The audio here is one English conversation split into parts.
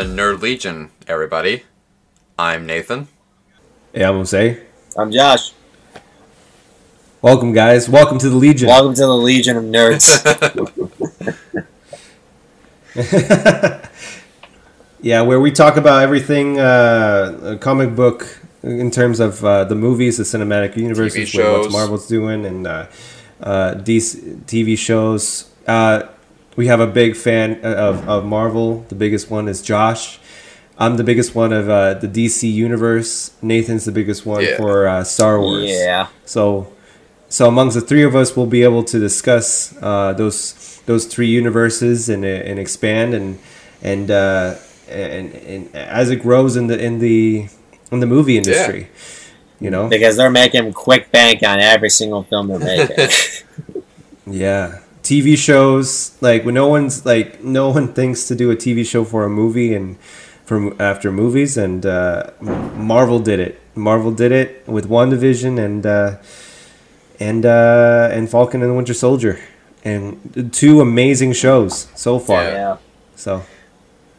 to Nerd Legion, everybody. I'm Nathan. Hey, I'm Jose. I'm Josh. Welcome, guys. Welcome to the Legion. Welcome to the Legion of Nerds. yeah, where we talk about everything uh, comic book in terms of uh, the movies, the cinematic universes, what Marvel's doing, and uh, uh, DC TV shows. Uh, we have a big fan of, of Marvel. The biggest one is Josh. I'm the biggest one of uh, the DC universe. Nathan's the biggest one yeah. for uh, Star Wars. Yeah. So, so amongst the three of us, we'll be able to discuss uh, those those three universes and and expand and and, uh, and and as it grows in the in the in the movie industry. Yeah. You know, because they're making quick bank on every single film they're making. yeah. TV shows like when no one's like no one thinks to do a TV show for a movie and from after movies and uh, Marvel did it. Marvel did it with WandaVision and uh, and uh, and Falcon and the Winter Soldier and two amazing shows so far. Yeah. So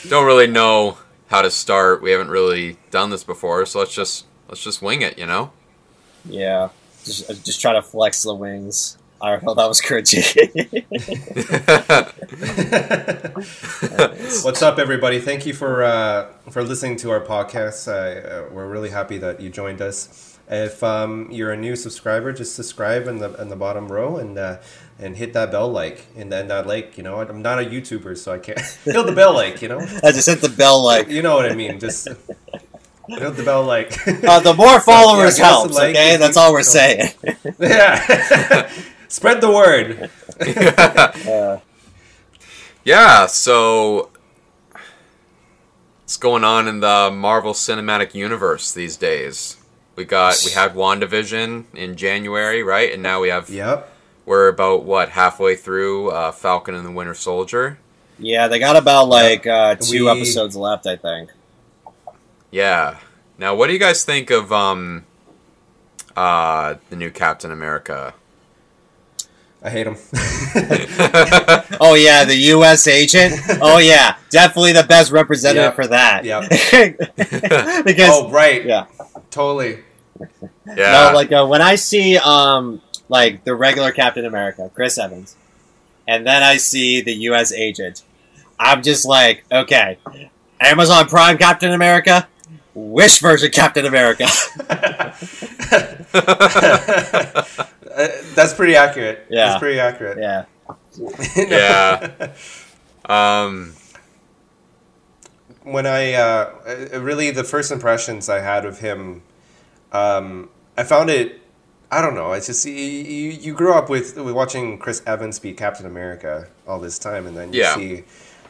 don't really know how to start. We haven't really done this before, so let's just let's just wing it, you know? Yeah. Just uh, just try to flex the wings. I don't know. That was cringy. What's up, everybody? Thank you for uh, for listening to our podcast. Uh, we're really happy that you joined us. If um, you're a new subscriber, just subscribe in the in the bottom row and uh, and hit that bell like and then that like you know I'm not a YouTuber so I can't hit the bell like you know I just hit the bell like you know what I mean just hit the bell like uh, the more followers yeah, helps like okay that's all we're saying yeah spread the word uh, yeah so what's going on in the Marvel Cinematic Universe these days we got we had WandaVision in January right and now we have yep we're about what halfway through uh, Falcon and the Winter Soldier. Yeah, they got about like uh, two we... episodes left, I think. Yeah. Now, what do you guys think of um, uh, the new Captain America? I hate him. oh yeah, the U.S. agent. Oh yeah, definitely the best representative yep. for that. Yeah. because oh right, yeah, totally. Yeah. No, like uh, when I see um like the regular Captain America, Chris Evans, and then I see the U.S. agent. I'm just like, okay, Amazon Prime Captain America, Wish version Captain America. That's pretty accurate. Yeah, that's pretty accurate. Yeah, yeah. Um, when I uh, really the first impressions I had of him, um, I found it I don't know. It's just you, you grew up with, with watching Chris Evans be Captain America all this time, and then you yeah. see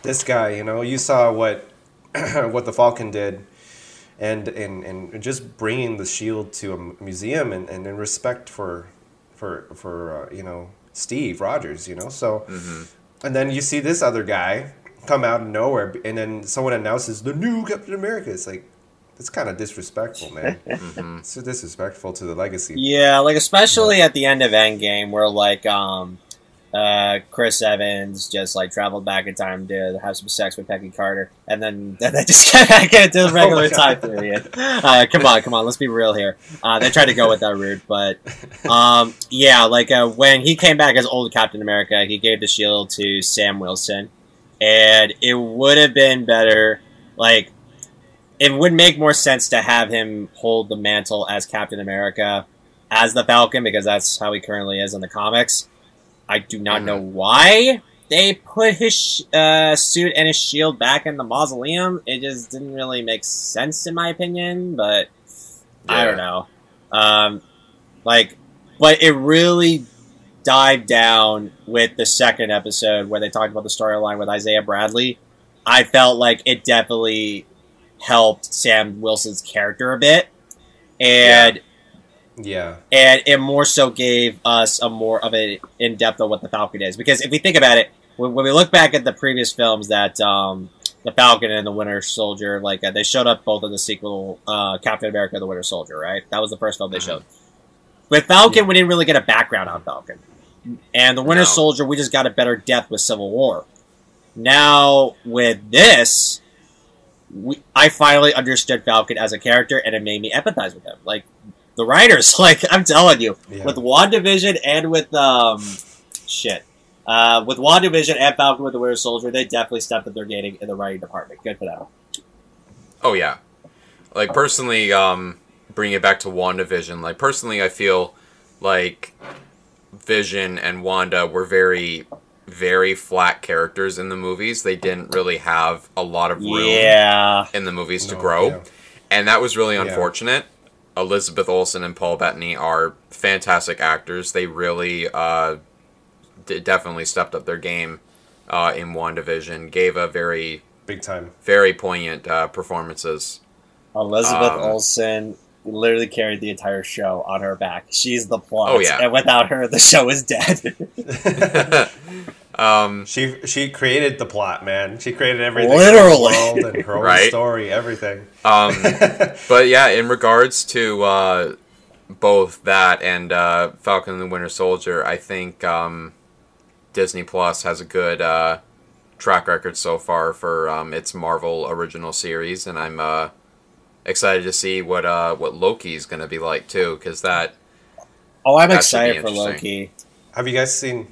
this guy. You know, you saw what what the Falcon did, and and and just bringing the shield to a museum, and, and in respect for for for uh, you know Steve Rogers. You know, so mm-hmm. and then you see this other guy come out of nowhere, and then someone announces the new Captain America. It's like it's kind of disrespectful, man. mm-hmm. It's disrespectful to the legacy. Yeah, like especially at the end of Endgame, where like um, uh, Chris Evans just like traveled back in time to have some sex with Peggy Carter, and then, then they just get back into the oh regular oh time period. Uh, come on, come on, let's be real here. Uh, they tried to go with that route, but um, yeah, like uh, when he came back as old Captain America, he gave the shield to Sam Wilson, and it would have been better, like it would make more sense to have him hold the mantle as Captain America as the Falcon because that's how he currently is in the comics. I do not mm-hmm. know why they put his uh, suit and his shield back in the mausoleum. It just didn't really make sense in my opinion, but yeah. I don't know. Um, like, but it really dived down with the second episode where they talked about the storyline with Isaiah Bradley. I felt like it definitely helped Sam Wilson's character a bit, and yeah, and it more so gave us a more of an in depth of what the Falcon is. Because if we think about it, when, when we look back at the previous films that um, the Falcon and the Winter Soldier, like uh, they showed up both in the sequel, uh, Captain America: The Winter Soldier, right? That was the first film they showed. With Falcon, yeah. we didn't really get a background on Falcon, and the Winter no. Soldier, we just got a better depth with Civil War. Now with this, we, I finally understood Falcon as a character, and it made me empathize with him. Like the writers, like I'm telling you, Yeah. with WandaVision and with um, shit, uh, with WandaVision and Falcon with the Winter Soldier, they definitely stepped up their game in the writing department. Good for them. Oh yeah. Like personally, um, bring it back to WandaVision. Like personally, I feel like Vision and Wanda were very, very flat characters in the movies. They didn't really have a lot of room Yeah, in the movies to grow, yeah. and that was really Yeah. Unfortunate. Elizabeth Olsen and Paul Bettany are fantastic actors. They really, uh, d- definitely stepped up their game uh, in WandaVision. Gave a very, Big time. very poignant uh, performances. Elizabeth Um, Olsen literally carried the entire show on her back. She's the plot, Oh, yeah. and without her, the show is dead. um, She she created the plot, man. She created everything. Literally. Her world and her own Right. story, everything. um, but yeah, in regards to uh, both that and uh, Falcon and the Winter Soldier, I think um, Disney Plus has a good uh, track record so far for um, its Marvel original series, and I'm uh, excited to see what uh, what Loki's going to be like too, because that oh, I'm That excited for. Loki. Have you guys seen?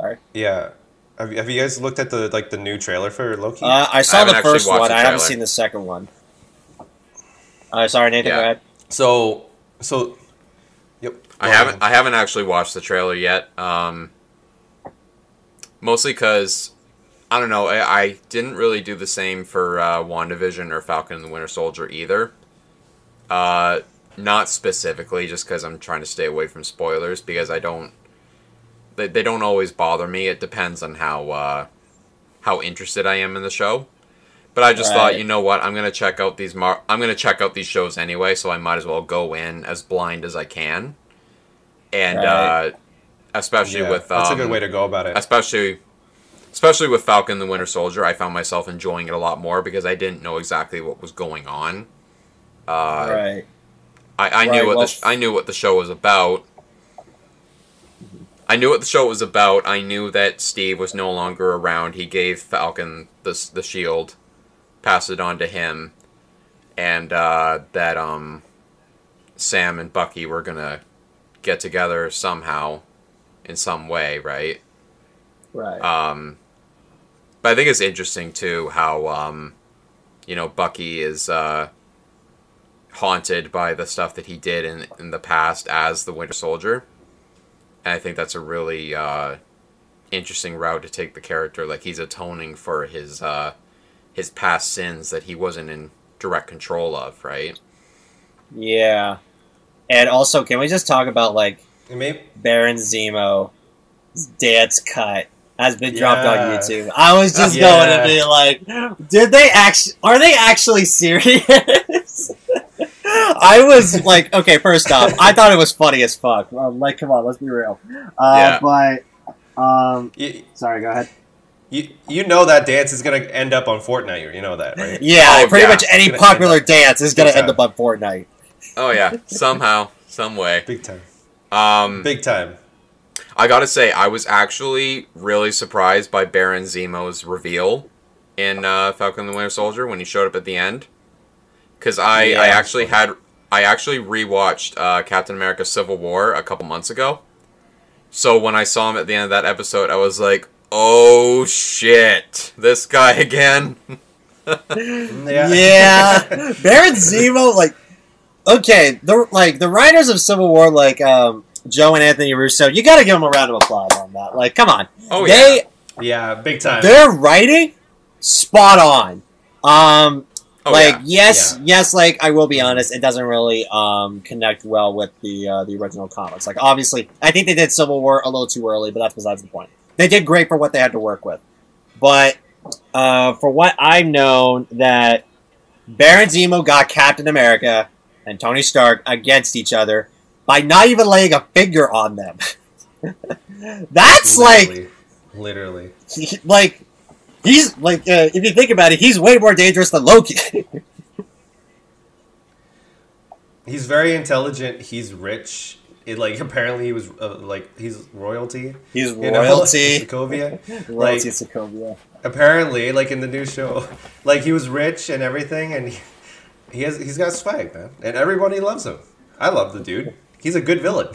Sorry. Yeah. Have you, have you guys looked at the like the new trailer for Loki? Uh, I saw haven't the first one. the I haven't seen the second one. Uh, sorry, Nathan. Yeah. Go ahead. so so. Yep. I Go haven't. I haven't actually watched the trailer yet. Um, mostly because I don't know. I, I didn't really do the same for uh, WandaVision or Falcon and the Winter Soldier either. Uh, not specifically, just because I'm trying to stay away from spoilers because I don't. They, they don't always bother me. It depends on how uh, how interested I am in the show. But I just thought, you know what? I'm gonna check out these mar- I'm gonna check out these shows anyway, so I might as well go in as blind as I can. And Right. uh, especially Yeah, with that's a um, good way to go about it. especially especially with Falcon the Winter Soldier, I found myself enjoying it a lot more because I didn't know exactly what was going on. Uh, right. I, I Right, knew what well- the sh- I knew what the show was about. I knew what the show was about. I knew that Steve was no longer around. He gave Falcon the the shield, passed it on to him, and uh, that um, Sam and Bucky were gonna get together somehow, in some way, right? Right. Um, but I think it's interesting too how um, you know Bucky is uh, haunted by the stuff that he did in in the past as the Winter Soldier, and I think that's a really uh, interesting route to take the character. Like he's atoning for his uh, his past sins that he wasn't in direct control of, right? yeah. And also, can we just talk about like It may, Baron Zemo dance cut has been dropped on YouTube. I was just Yeah. going to be like, did they actually? Are they actually serious? I was like, okay, first off, I thought it was funny as fuck. Um, like, come on, let's be real. Uh, But, um, you, sorry, go ahead. you you know that dance is gonna end up on Fortnite. You know that, right? Yeah, Oh, pretty yeah. much any popular dance is going to end up on Fortnite. Oh yeah, somehow, some way. Big time. Um, Big time. I gotta say, I was actually really surprised by Baron Zemo's reveal in uh, Falcon and the Winter Soldier when he showed up at the end. Because I, Yeah. I actually had, I actually rewatched uh, Captain America: Civil War a couple months ago. So when I saw him at the end of that episode, I was like, "Oh shit, this guy again." Yeah. Yeah, Baron Zemo, like, okay, the like the writers of Civil War, like um, Joe and Anthony Russo, you got to give them a round of applause on that. Like, come on, Oh they yeah, big time. their writing spot on. Um, Oh like yeah. yes, Yeah. yes, like I will be honest, it doesn't really um connect well with the uh, the original comics. Like obviously, I think they did Civil War a little too early, but that's besides the point. They did great for what they had to work with, but uh, for what I've known, that Baron Zemo got Captain America and Tony Stark against each other by not even laying a finger on them. that's like Literally. literally. like he's like uh, if you think about it, he's way more dangerous than Loki. He's very intelligent. He's rich. it like apparently he was uh, like he's royalty. He's You know, royalty. Sokovia. royalty like- Sokovia. apparently, like in the new show, like he was rich and everything, and he, he has he's got swag, man, and everybody loves him. I love the dude. He's a good villain.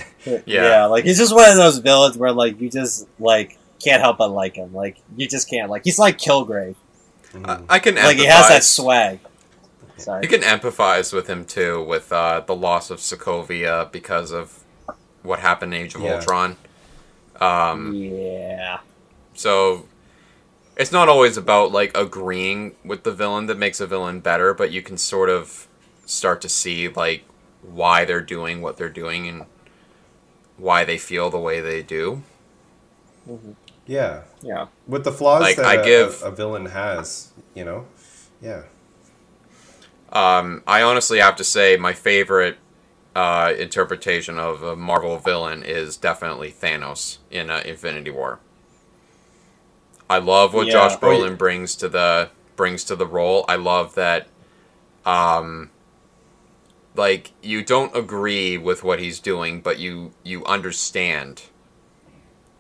Yeah. like he's just one of those villains where like you just like can't help but like him. Like you just can't like he's like Kilgrave. I, I can Like he has that swag. Sorry. You can empathize with him too, with uh, the loss of Sokovia because of what happened in Age of Yeah. Ultron. Um, yeah. so it's not always about like agreeing with the villain that makes a villain better, but you can sort of start to see like why they're doing what they're doing and why they feel the way they do. Yeah, Yeah. with the flaws Like, that I a- give- a, a villain has, you know. Yeah. Um, I honestly have to say my favorite uh, interpretation of a Marvel villain is definitely Thanos in uh, Infinity War. I love what Yeah. Josh Oh. Brolin brings to the brings to the role. I love that. Um, like you don't agree with what he's doing, but you you understand.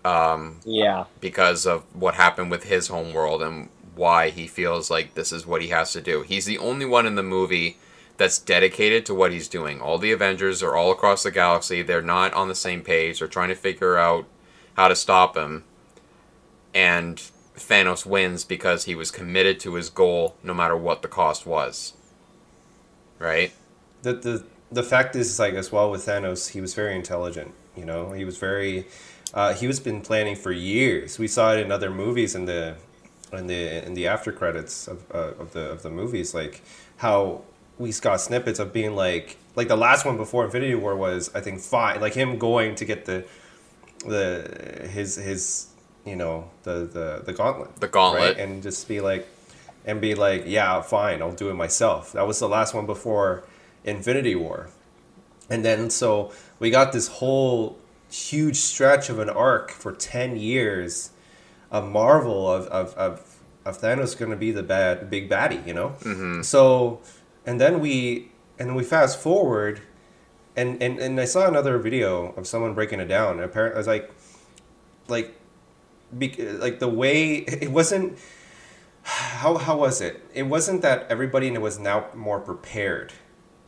Um, Yeah. because of what happened with his homeworld and why he feels like this is what he has to do. He's the only one in the movie that's dedicated to what he's doing. All the Avengers are all across the galaxy. They're not on the same page. They're trying to figure out how to stop him. And Thanos wins because he was committed to his goal no matter what the cost was. Right? the the the fact is like as well with Thanos, he was very intelligent. You know, he was very. Uh, he was been planning for years. We saw it in other movies in the in the in the after credits of uh, of the of the movies, like how we got snippets of being like like the last one before Infinity War was I think fine, like him going to get the the his his you know the the the gauntlet The gauntlet. right? and just be like and be like yeah fine I'll do it myself. That was the last one before Infinity War. And then so we got this whole huge stretch of an arc for 10 years a Marvel of, of, of, of Thanos going to be the bad big baddie, you know? Mm-hmm. So, and then we, and then we fast forward and, and, and I saw another video of someone breaking it down. Apparently, I was like, like, be, like the way it wasn't, how, how was it? It wasn't that everybody and it was now more prepared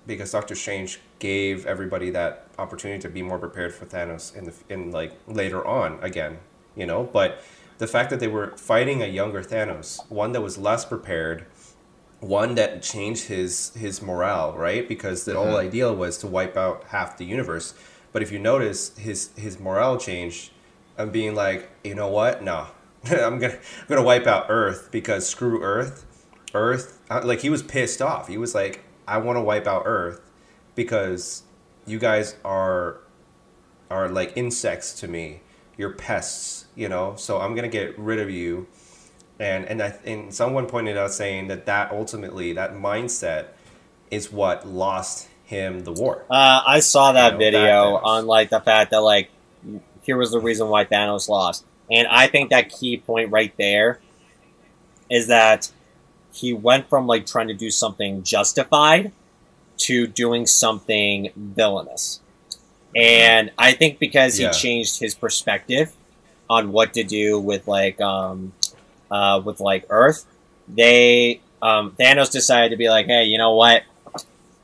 because Doctor Strange gave everybody that opportunity to be more prepared for Thanos in the in like later on again, you know. But the fact that they were fighting a younger Thanos, one that was less prepared, one that changed his his morale, right? Because the whole idea was to wipe out half the universe. But if you notice, his his morale changed, and being like, you know what? No, I'm gonna I'm gonna wipe out Earth because screw Earth. Earth, uh, like he was pissed off. He was like, I want to wipe out Earth because you guys are are like insects to me. You're pests, you know. So I'm gonna get rid of you. And and I and someone pointed out saying that that ultimately that mindset is what lost him the war. Uh, I saw that You know, video Thanos. on like the fact that like here was the reason why Thanos lost, and I think that key point right there is that he went from like trying to do something justified to doing something villainous, and I think because he changed his perspective on what to do with like um uh with like Earth, they um Thanos decided to be like, hey, you know what?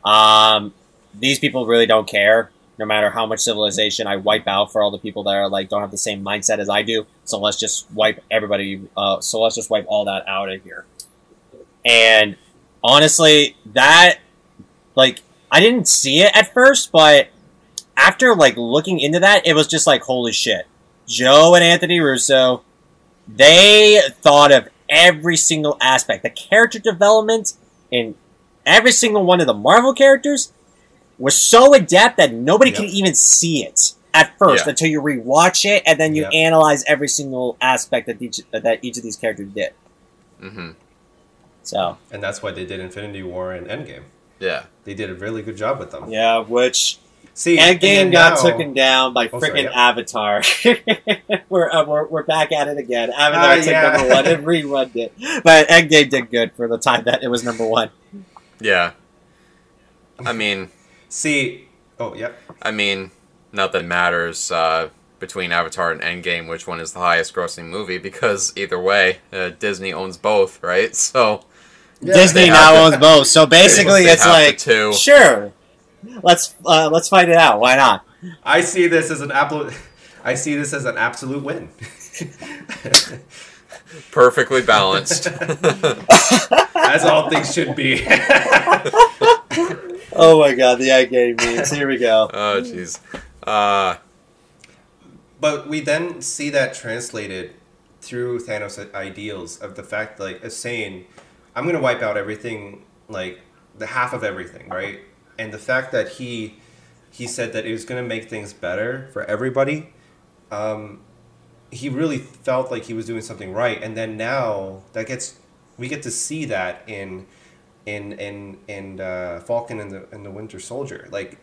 Um, these people really don't care. No matter how much civilization I wipe out for all the people that are like don't have the same mindset as I do, so let's just wipe everybody. Uh, so let's just wipe all that out of here. And honestly, that like I didn't see it at first, but after like looking into that, it was just like holy shit. Joe and Anthony Russo, they thought of every single aspect, the character development in every single one of the Marvel characters was so adept that nobody Yep. can even see it at first Yeah. until you rewatch it and then you Yep. analyze every single aspect that each that each of these characters did. Mm-hmm. So And that's why they did Infinity War and Endgame. Yeah. They did a really good job with them. yeah, which See, Endgame got now- taken down by Oh, freaking yeah. Avatar. we're, uh, we're we're back at it again. Avatar Ah, took yeah. number one and rerun it, but Endgame did good for the time that it was number one. Yeah. I mean, See, oh yeah, I mean, not that matters uh, between Avatar and Endgame which one is the highest grossing movie because either way, uh, Disney owns both, right? So Disney now have owns both, so basically they it's like two. sure, let's uh, let's fight it out. Why not? I see this as an absolute. I see this as an absolute win. perfectly balanced. as all things should be. Oh my god, the eye game memes. Here we go. oh jeez. Uh, But we then see that translated through Thanos' ideals of the fact, like, of saying, I'm to wipe out everything, like, the half of everything, right? And the fact that he he said that it was to make things better for everybody, um, he really felt like he was doing something right. And then now that gets, we get to see that in, in, in, in uh, Falcon and the, and the Winter Soldier. Like,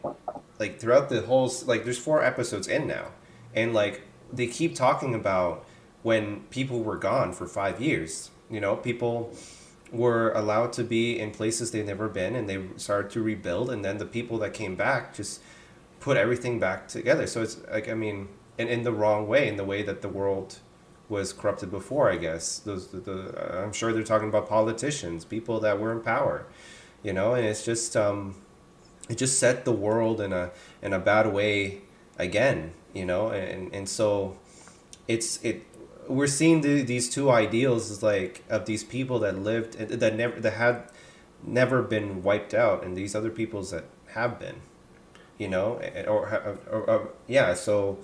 like throughout the whole, like, there's four episodes in now and like they keep talking about when people were gone for five years you know people were allowed to be in places they've never been and they started to rebuild and then the people that came back just put everything back together. So it's like i mean in, in the wrong way in the way that the world was corrupted before i guess. Those the, the i'm sure they're talking about politicians people that were in power you know and it's just um it just set the world in a in a bad way again you know and and so it's it we're seeing the, these two ideals as like of these people that lived that never that had never been wiped out and these other peoples that have been you know and- or, or, or, yeah so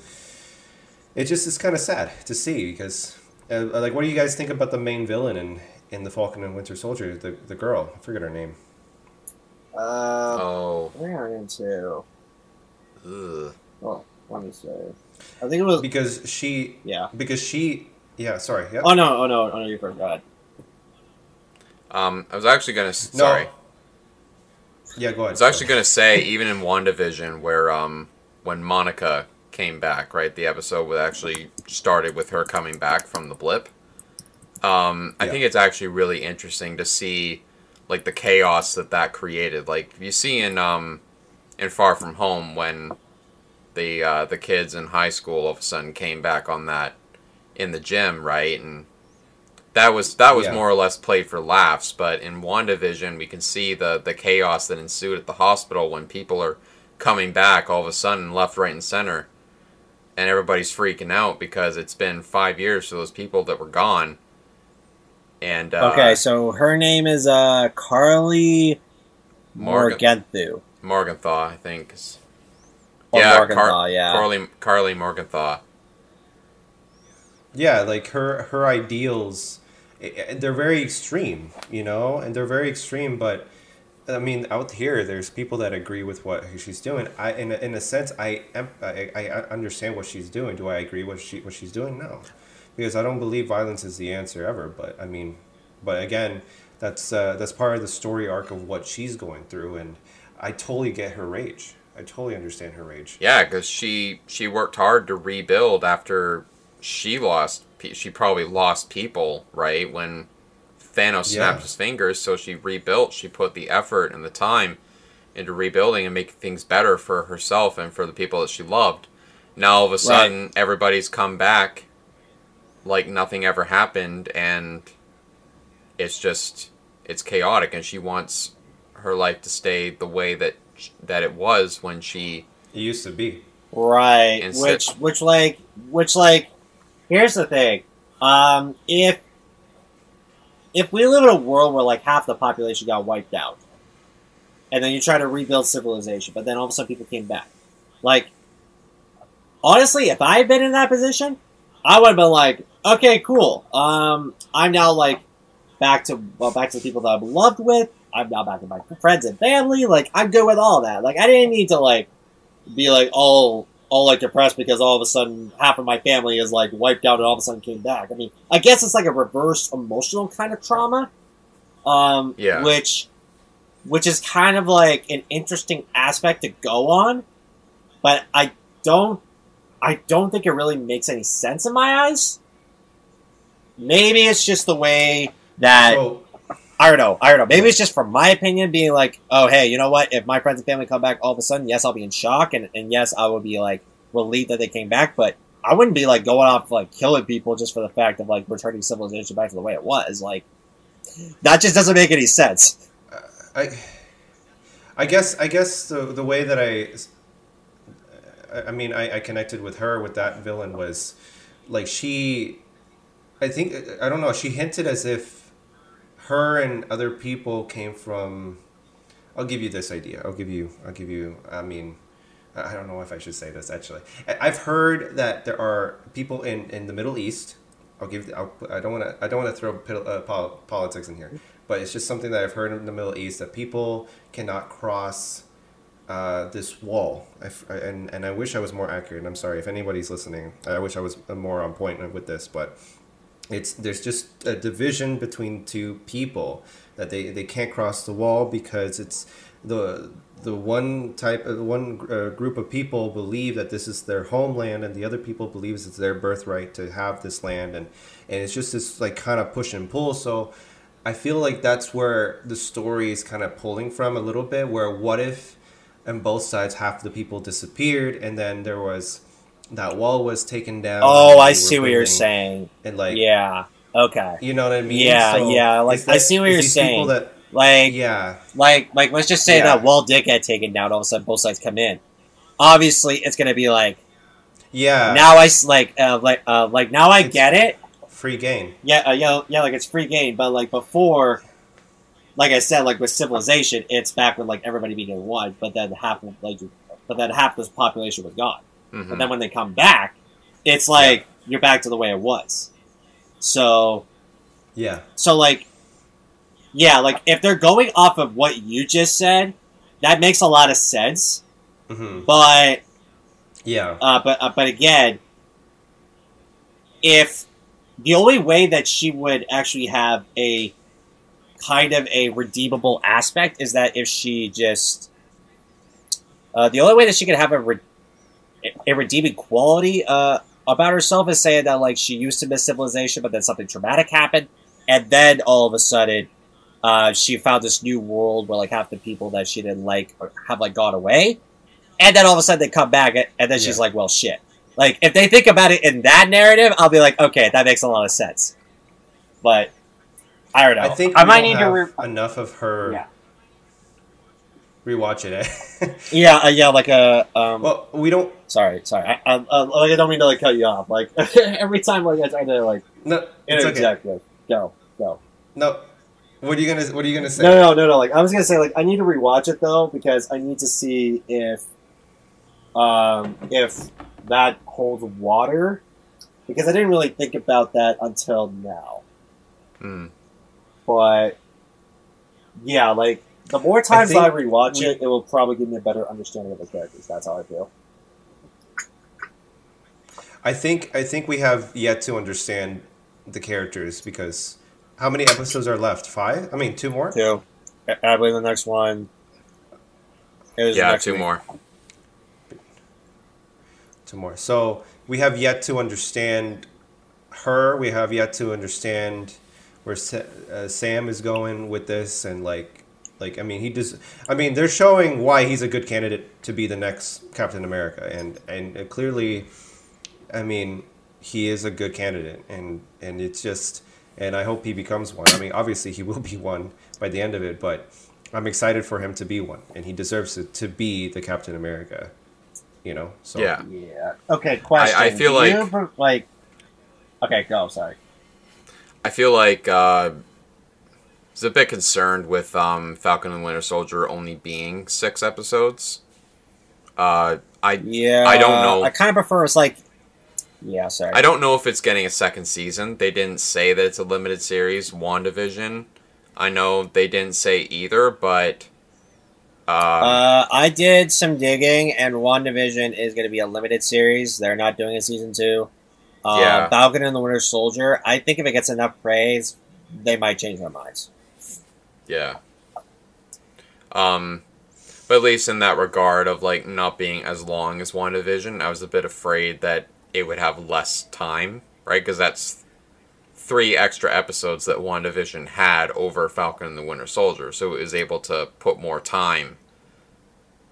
it just is kind of sad to see because uh, like what do you guys think about the main villain in in the falcon and winter soldier the, the girl i forget her name Uh, oh. we are we into? Ugh. Oh, let me see. I think it was. because she Yeah. because she yeah sorry yeah Oh no! Oh no! Oh no! You're first. Go ahead. Um, I was actually gonna. s No. Sorry. yeah go ahead. I ahead was actually gonna say even in WandaVision where um when Monica came back, right? The episode was actually started with her coming back from the blip. Um, I Yeah. think it's actually really interesting to see like the chaos that that created. Like you see in um in Far From Home when the uh, the kids in high school all of a sudden came back on that in the gym, right? And that was that was Yeah. more or less played for laughs, but in WandaVision we can see the the chaos that ensued at the hospital when people are coming back all of a sudden left, right, and center. And everybody's freaking out because it's been five years for those people that were gone. And uh, okay, so her name is uh Karli Morgan- Morgenthu. Morgenthau, I think. Or yeah, Morgenthau, Car- yeah. Karli Karli Morgenthau. Yeah like her her ideals i- i- they're very extreme you know and they're very extreme but i mean out here there's people that agree with what she's doing. I in a, in a sense I, I I understand what she's doing. Do i agree with she what she's doing? No. Because i don't believe violence is the answer ever but i mean but again that's uh, that's part of the story arc of what she's going through and i totally get her rage. I totally understand her rage. Yeah, because she she worked hard to rebuild after she lost. She probably lost people right when Thanos Yeah. snapped his fingers. So she rebuilt. She put the effort and the time into rebuilding and making things better for herself and for the people that she loved. Now all of a sudden, everybody's come back like nothing ever happened, and it's just it's chaotic. And she wants her life to stay the way that that it was when she it used to be Right. And which which like which like here's the thing. Um if if we live in a world where like half the population got wiped out and then you try to rebuild civilization, but then all of a sudden people came back. Like honestly, if I had been in that position, I would have been like, okay, cool. Um I'm now like back to well, back to the people that I'm loved with. I'm now back to my friends and family. Like I'm good with all that. Like I didn't need to like be like all all like depressed because all of a sudden half of my family is like wiped out and all of a sudden came back. I mean, I guess it's like a reverse emotional kind of trauma. Um, Yeah. which which is kind of like an interesting aspect to go on, but I don't I don't think it really makes any sense in my eyes. Maybe it's just the way that so I don't know. I don't know. Maybe it's just from my opinion being like, oh, hey, you know what? If my friends and family come back all of a sudden, yes, I'll be in shock. And, and yes, I will be like relieved that they came back, but I wouldn't be like going off like killing people just for the fact of like returning civilization back to the way it was. Like that just doesn't make any sense. Uh, I, I guess I guess the the way that I, I mean I, I connected with her with that villain was, like she, I think I don't know she hinted as if, her and other people came from, I'll give you this idea. I'll give you I'll give you I mean. I don't know if I should say this actually. I've heard that there are people in, in the Middle East. I'll give. I'll, I don't want to. I don't want to throw uh, pol- politics in here, but it's just something that I've heard in the Middle East that people cannot cross uh, this wall. I and and I wish I was more accurate. I'm sorry if anybody's listening. I wish I was more on point with this, but it's there's just a division between two people that they, they can't cross the wall because it's the the one type uh, one uh, group of people believe that this is their homeland and the other people believes it's their birthright to have this land. And and it's just this like kind of push and pull. So I feel like that's where the story is kind of pulling from a little bit where what if on both sides half the people disappeared and then there was that wall was taken down Oh, I see what you're saying. and like yeah. Okay. you know what I mean? Yeah, yeah, like, it's I see what you're saying. That, Like, yeah, like, like, let's just say Yeah. that wall did get taken down. All of a sudden, both sides come in. Obviously, it's gonna be like yeah. now I like, uh, like, uh, like now I It's- get it. free game. Yeah, uh, yeah, yeah. Like it's free game, but like before, like I said, like with civilization, it's back with like everybody being one, but then half of like, but then half this population was gone. Mhm. But then when they come back, it's like you're back to the way it was. So, Yeah, so like, yeah, like if they're going off of what you just said, that makes a lot of sense. hmm But, yeah, uh, but, uh, but again, if the only way that she would actually have a kind of a redeemable aspect is that if she just, uh, the only way that she could have a re- a redeeming quality uh, about herself is saying that like she used to miss civilization, but then something traumatic happened, and then all of a sudden, uh, she found this new world where like half the people that she didn't like have like gone away, and then all of a sudden they come back, and then she's Yeah. like, "Well, shit." Like if they think about it in that narrative, I'll be like, "Okay, that makes a lot of sense." But I don't know. I think I might don't need to. Re- enough of her. Yeah. Rewatch it. Eh? yeah, uh, yeah, like a um. well, we don't. sorry, sorry. I, I, uh, like I don't mean to like cut you off. Like every time, like I try to like No, it's okay. go go. No, what are you gonna? What are you gonna say? No, no, no, no. Like I was gonna say, like I need to rewatch it though because I need to see if, um, if that holds water, because I didn't really think about that until now. Mm. But yeah, like the more times I, think rewatch we- it, it will probably give me a better understanding of the characters. That's how I feel. I think I think we have yet to understand the characters because how many episodes are left? Five? I mean, two more. Two. I I believe the next one. is Yeah, next two week. more. Two more. So we have yet to understand her. We have yet to understand where Sa- uh, Sam is going with this, and like, like I mean, he does. I mean, they're showing why he's a good candidate to be the next Captain America, and and uh, clearly, I mean, he is a good candidate, and and it's just, and I hope he becomes one. I mean, obviously, he will be one by the end of it, but. I'm excited for him to be one, and he deserves to, to be the Captain America. You know, so Yeah. Yeah. Okay. Question. I feel Do like- you ever, like. Okay, go. Sorry. I feel like uh, I was a bit concerned with um, Falcon and the Winter Soldier only being six episodes. Uh, I Yeah. I don't know. I kind of prefer it's like. Yeah. Sorry. I don't know if it's getting a second season. They didn't say that it's a limited series. WandaVision, I know they didn't say either, but uh, Uh, I did some digging, and WandaVision is going to be a limited series. They're not doing a season two. Uh, Yeah. Falcon and the Winter Soldier. I think if it gets enough praise, they might change their minds. Yeah. Um, but at least in that regard of like not being as long as WandaVision, I was a bit afraid that it would have less time, right? Because that's three extra episodes that WandaVision had over Falcon and the Winter Soldier, so it was able to put more time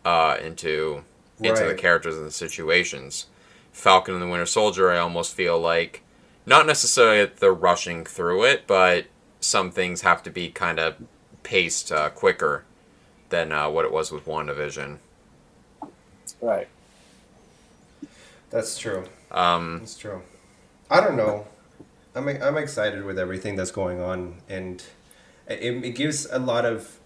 uh, into into the characters and the situations. Falcon and the Winter Soldier, I almost feel like not necessarily that they're rushing through it, but some things have to be kind of paced uh, quicker than uh, what it was with WandaVision. Right. That's true. Um, That's true. I don't know. I'm I'm excited with everything that's going on, and it, it gives a lot of.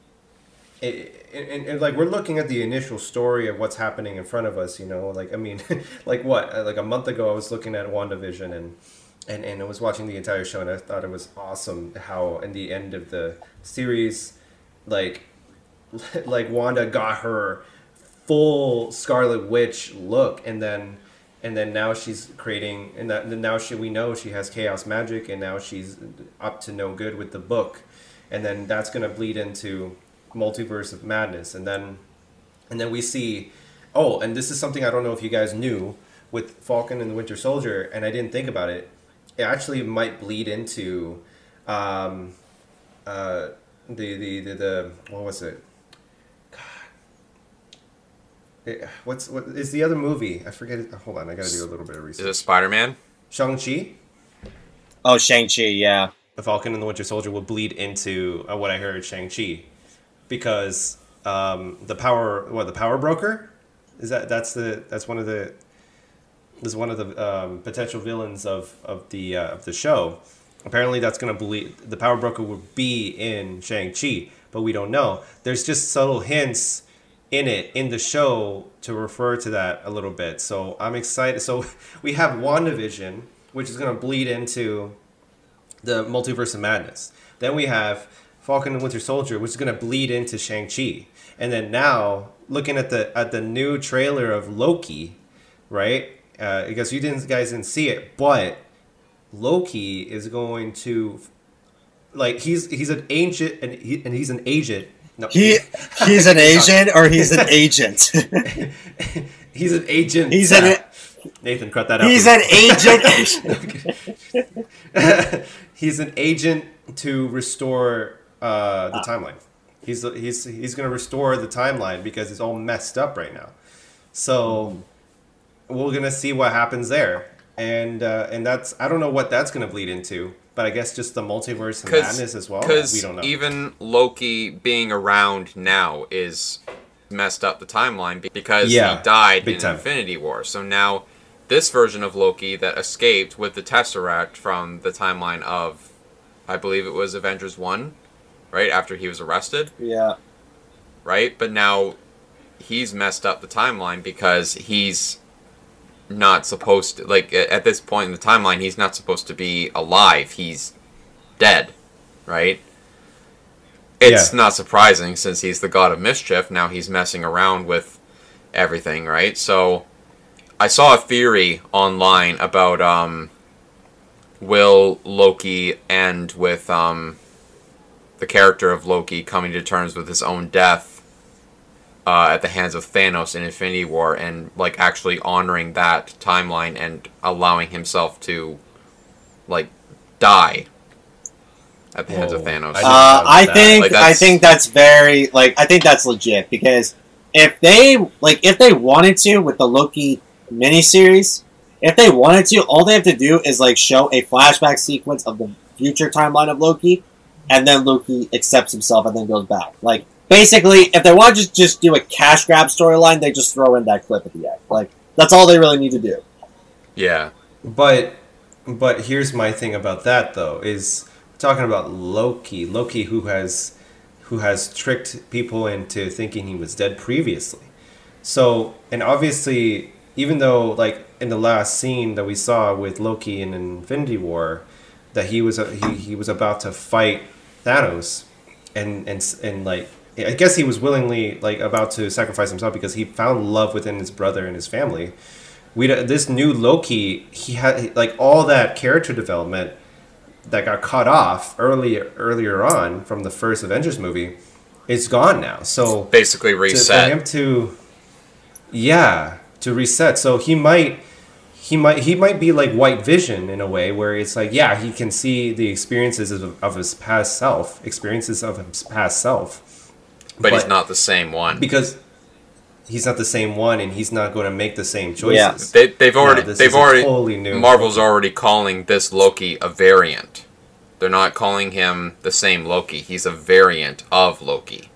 It, and, and like we're looking at the initial story of what's happening in front of us, you know. Like I mean, like what? Like a month ago, I was looking at WandaVision and and and I was watching the entire show, and I thought it was awesome how in the end of the series, like like Wanda got her full Scarlet Witch look, and then and then now she's creating, and that and now she we know she has chaos magic, and now she's up to no good with the book, and then that's gonna bleed into multiverse of madness, and then and then we see, oh, and this is something I don't know if you guys knew with Falcon and the Winter Soldier, and I didn't think about it. It actually might bleed into, um, uh, the the the, the what was it? What's what is the other movie? I forget. It. Hold on, I gotta do a little bit of research. is it. Spider Man? Shang Chi, Oh, Shang Chi. Yeah. the Falcon and the Winter Soldier will bleed into uh, what I heard Shang Chi, because um, the power what the power broker is that that's the that's one of the is one of the um, potential villains of of the uh, of the show. Apparently, that's gonna bleed. The power broker will be in Shang Chi, but we don't know. There's just subtle hints in it in the show to refer to that a little bit. So I'm excited. So we have WandaVision, which is going to bleed into the multiverse of madness. Then we have Falcon and Winter Soldier, which is going to bleed into Shang-Chi. And then now looking at the at the new trailer of Loki, right? Uh, because you didn't guys didn't see it, but Loki is going to like he's he's an ancient and he, and he's an agent. No, He he's an agent or he's an agent. he's an agent. He's an Nathan, cut that out. he's an agent. he's an agent to restore uh, the timeline. He's he's he's gonna restore the timeline because it's all messed up right now. So we're gonna see what happens there, and uh, and that's I don't know what that's gonna bleed into, but I guess just the multiverse and madness as well. We don't know. even Loki being around now is messed up the timeline because Yeah, he died in time. Infinity War. So now this version of Loki that escaped with the Tesseract from the timeline of, I believe it was Avengers 1, right? After he was arrested, yeah. right? But now he's messed up the timeline because he's not supposed to, like, at this point in the timeline, he's not supposed to be alive. He's dead, right? It's Yeah. not surprising since he's the god of mischief. Now he's messing around with everything, right? So I saw a theory online about um, will Loki end with um, the character of Loki coming to terms with his own death uh, at the hands of Thanos in Infinity War and like actually honoring that timeline and allowing himself to like die at the hands of Thanos. I Uh, I that. think Like, I that's- think that's very like I think that's legit because if they like if they wanted to with the Loki miniseries, if they wanted to, all they have to do is like show a flashback sequence of the future timeline of Loki, and then Loki accepts himself and then goes back. Like basically, if they want to just just do a cash grab storyline, they just throw in that clip at the end. Like that's all they really need to do. yeah, But but here's my thing about that though is talking about Loki, Loki who has who has tricked people into thinking he was dead previously. So, and obviously even though like in the last scene that we saw with Loki in Infinity War that he was he, he was about to fight Thanos and and and like I guess he was willingly like about to sacrifice himself because he found love within his brother and his family we this new Loki, he had like all that character development that got cut off earlier earlier on from the first Avengers movie, it's gone now. So basically to, for reset. him to, yeah, to reset. So he might. He might he might be like White Vision in a way where it's like yeah he can see the experiences of, of his past self experiences of his past self but, he's not the same one. because he's not the same one, and he's not going to make the same choices. Yeah. They, they've already this they've already totally new- Marvel's already calling this Loki a variant. They're not calling him the same Loki. He's a variant of Loki.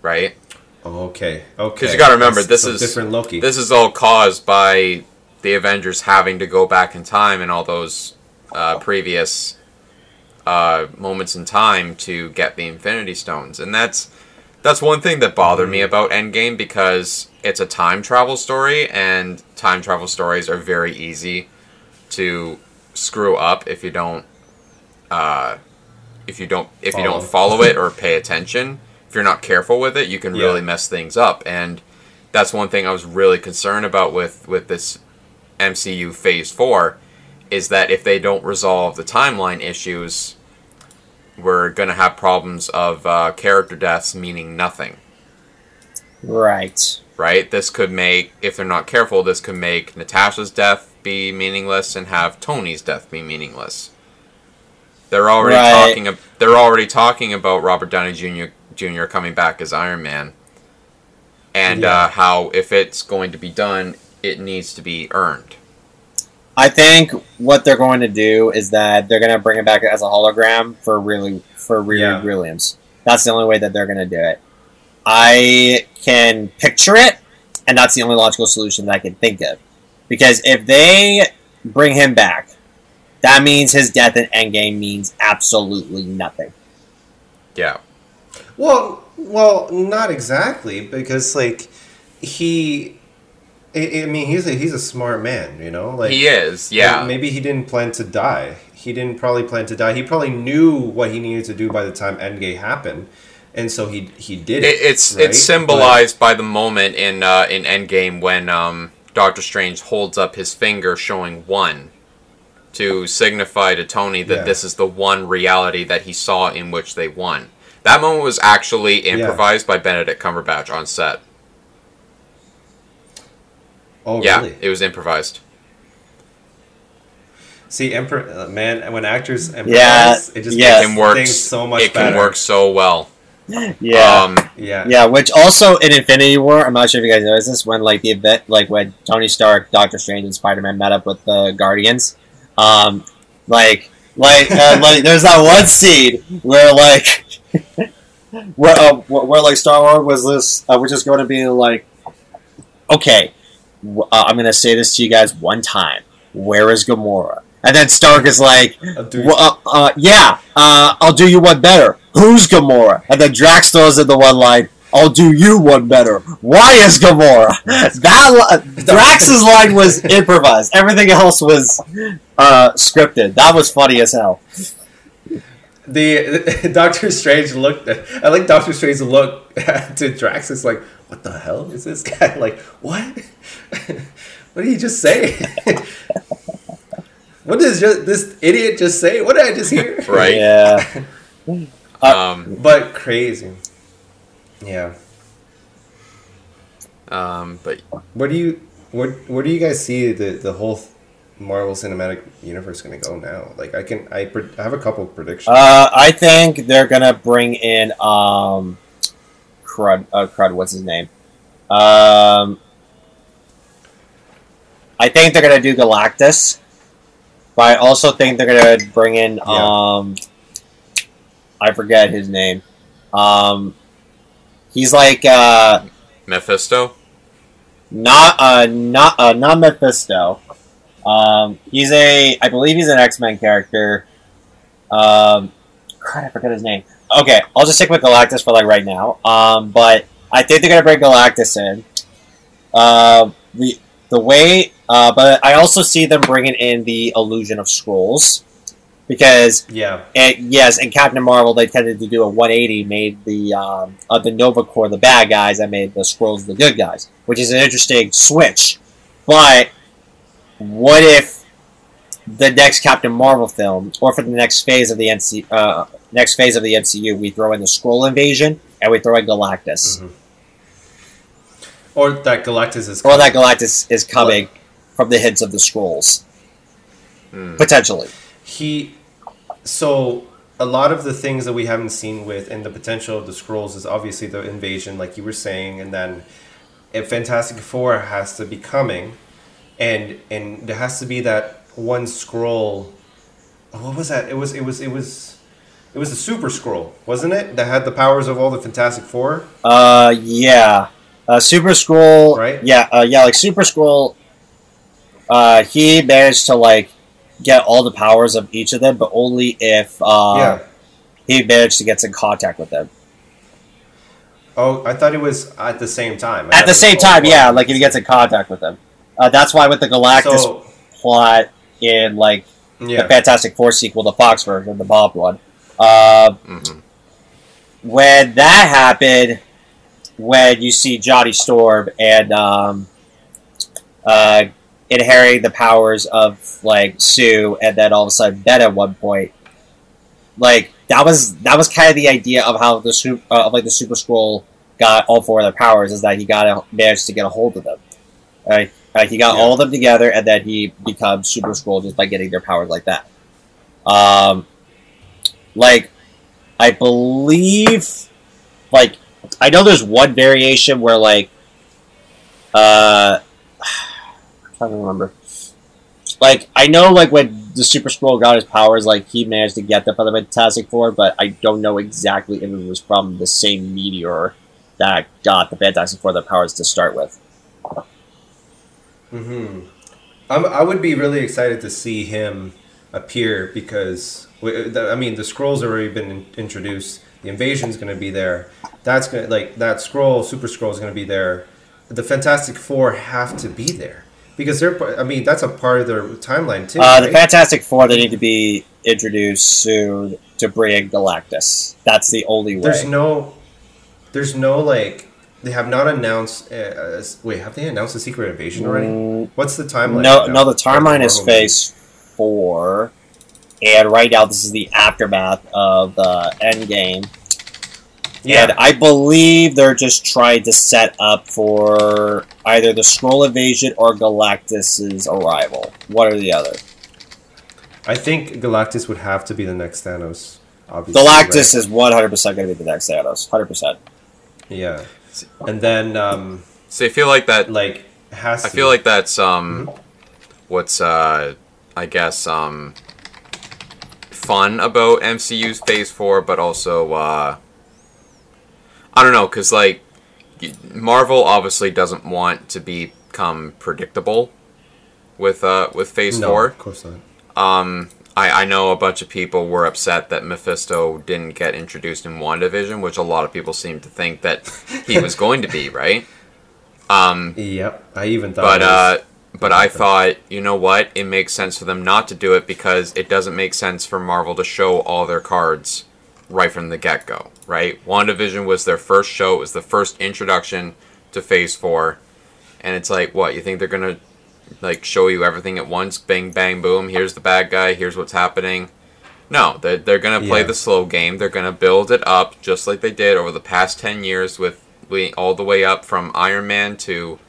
Right? Okay. Okay. Because you got to remember, That's- this so is different Loki. This is all caused by the Avengers having to go back in time and all those uh, previous uh, moments in time to get the Infinity Stones, and that's that's one thing that bothered me about Endgame because it's a time travel story, and time travel stories are very easy to screw up if you don't uh, if you don't if you don't Follow. follow it or pay attention. If you're not careful with it, you can Yeah. really mess things up, and that's one thing I was really concerned about with with this MCU Phase Four, is that if they don't resolve the timeline issues, we're gonna have problems of uh, character deaths meaning nothing. Right. Right? This could make, if they're not careful, this could make Natasha's death be meaningless and have Tony's death be meaningless. They're already Right. talking. ab- They're already talking about Robert Downey Jr. Jr. coming back as Iron Man, and Yeah. uh, how if it's going to be done, it needs to be earned. I think what they're going to do is that they're going to bring it back as a hologram for really for Riri Yeah. Williams. That's the only way that they're going to do it. I can picture it, and that's the only logical solution that I can think of. Because if they bring him back, that means his death in Endgame means absolutely nothing. Yeah. Well, well, not exactly because like he, I, I mean, he's a he's a smart man, you know. Like he is. Yeah. maybe he didn't plan to die. He didn't probably plan to die. He probably knew what he needed to do by the time Endgame happened, and so he he did It, it. it's right? it's symbolized by the moment in uh, in Endgame when um, Doctor Strange holds up his finger showing one to signify to Tony that Yeah. this is the one reality that he saw in which they won. That moment was actually improvised by Benedict Cumberbatch on set. Oh, yeah, really? it was improvised. See, Emperor, uh, man, when actors improvise, Yeah, it just yes. It makes can work. things so much it better. can work so well. Yeah. Um, Yeah. Yeah, which also in Infinity War, I'm not sure if you guys noticed this, when like the event, like when Tony Stark, Doctor Strange, and Spider Man met up with the Guardians, um, like, like, uh, like, there's that one scene where like, where, uh, where, where like Star Lord was this, uh, we're just going to be like, okay, w- uh, I'm gonna say this to you guys one time. Where is Gamora? And then Stark is like, Uh, uh, yeah, uh, I'll do you one better. Who's Gamora? And then Drax throws in the one line, I'll do you one better. Why is Gamora? That li- Drax's line was improvised. Everything else was uh, scripted. That was funny as hell. the Doctor Strange looked. I like Doctor Strange look to Drax. It's like, what the hell is this guy? Like, what? what did he just say? what does just, this idiot just say? What did I just hear? Right. Yeah. um, But crazy. Yeah. um, but What do you what Where do you guys see the the whole Marvel Cinematic Universe going to go now? Like, I can I, pre- I have a couple of predictions. Uh, I think they're gonna bring in um, crud. Uh, crud. What's his name? Um, I think they're gonna do Galactus, but I also think they're gonna bring in um, I forget his name. Um, he's like uh, Mephisto. not uh, not uh, not Mephisto. Um, he's a I believe he's an X Men character. Um, crap, I forgot his name. Okay, I'll just stick with Galactus for like right now. Um, but I think they're gonna bring Galactus in. Uh, the the way, uh, but I also see them bringing in the illusion of Skrulls because yeah. yes, in Captain Marvel, they tended to do a 180, made the um, uh, the Nova Corps the bad guys, and made the Skrulls the good guys, which is an interesting switch. But what if the next Captain Marvel film, or for the next phase of the NC, uh, next phase of the MCU, we throw in the Skrull invasion and we throw in Galactus, Mhm. Or that Galactus is. or that Galactus is coming from the hints of the Skrulls, Hmm. potentially. he so a lot of the things that we haven't seen with and the potential of the Skrulls is obviously the invasion like you were saying and then if Fantastic Four has to be coming, and and there has to be that one Skrull. oh, What was that? It was it was it was it was the Super Skrull, wasn't it? That had the powers of all the Fantastic Four. Uh, yeah. Uh, Super Skrull. Right? Yeah, uh, yeah, like Super Skrull. Uh, he managed to like get all the powers of each of them, but only if uh, yeah. he managed to get in contact with them. Oh, I thought it was at the same time. I At the same time, yeah, like if he gets in contact with them. Uh, that's why with the Galactus So plot in like the Fantastic Four sequel, the Fox version, the Bob one. Uh, hmm when that happened, when you see Johnny Storm and um, uh, inheriting the powers of like Sue, and then all of a sudden Ben at one point, like that was that was kind of the idea of how the super, uh, of like the Super Skrull got all four of their powers is that he got a, managed to get a hold of them. Right? Uh, he got Yeah. all of them together, and then he becomes Super Skrull just by getting their powers like that. Um, like I believe, like I know there's one variation where like, uh, I'm trying to remember. Like I know, like when the Super Skrull got his powers, like he managed to get them from the Fantastic Four, but I don't know exactly if it was from the same meteor that got the Fantastic Four their powers to start with. Hmm I'm, I would be really excited to see him appear because I mean the Skrulls have already been introduced. The invasion's going to be there. That's going to like that Skrull, super Skrull is going to be there. The Fantastic Four have to be there because they're. I mean that's a part of their timeline too. Uh, the? Fantastic Four they need to be introduced soon to bring Galactus. That's the only way. There's no, there's no like they have not announced. Uh, uh, wait, have they announced the secret invasion already? Mm, What's the timeline? No, now? no, the timeline is Phase Four, and right now this is the aftermath of the Endgame. Yeah, And I believe they're just trying to set up for either the Skrull invasion or Galactus's arrival. One or the other. I think Galactus would have to be the next Thanos. Obviously, Galactus is one hundred percent going to be the next Thanos. Hundred percent. Yeah, and then um, So I feel like that. like has. I feel like that's um, what's uh, I guess um, fun about MCU's Phase Four, but also uh, I don't know, cause like Marvel obviously doesn't want to become predictable with uh with Phase no, Four. of course not. Um, I, I know a bunch of people were upset that Mephisto didn't get introduced in WandaVision, which a lot of people seem to think that he was going to be, right? Um, Yep, I even thought. but uh, but I thought, you know what? It makes sense for them not to do it because it doesn't make sense for Marvel to show all their cards right from the get go, right? WandaVision was their first show, it was the first introduction to Phase 4. And it's like, what? You think they're going to like show you everything at once? Bang, bang, boom. Here's the bad guy, here's what's happening. No, they're, they're going to play Yeah. the slow game. They're going to build it up just like they did over the past 10 years with we all the way up from Iron Man to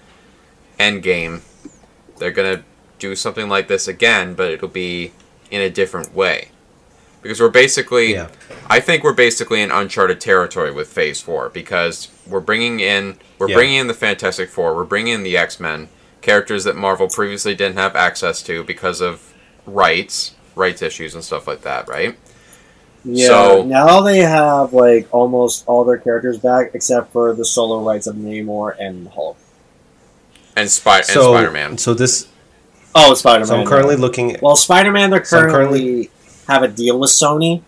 Endgame. They're going to do something like this again, but it'll be in a different way. Because we're basically yeah, I think we're basically in uncharted territory with Phase Four because we're bringing in we're Yeah. bringing in the Fantastic Four, we're bringing in the X Men, characters that Marvel previously didn't have access to because of rights, rights issues and stuff like that, right? Yeah. So- now they have like almost all their characters back except for the solo rights of Namor and Hulk. And Spy so and Spider Man. so this. Oh, Spider Man. So I'm currently looking. At, Well, Spider Man, they're So currently have a deal with Sony.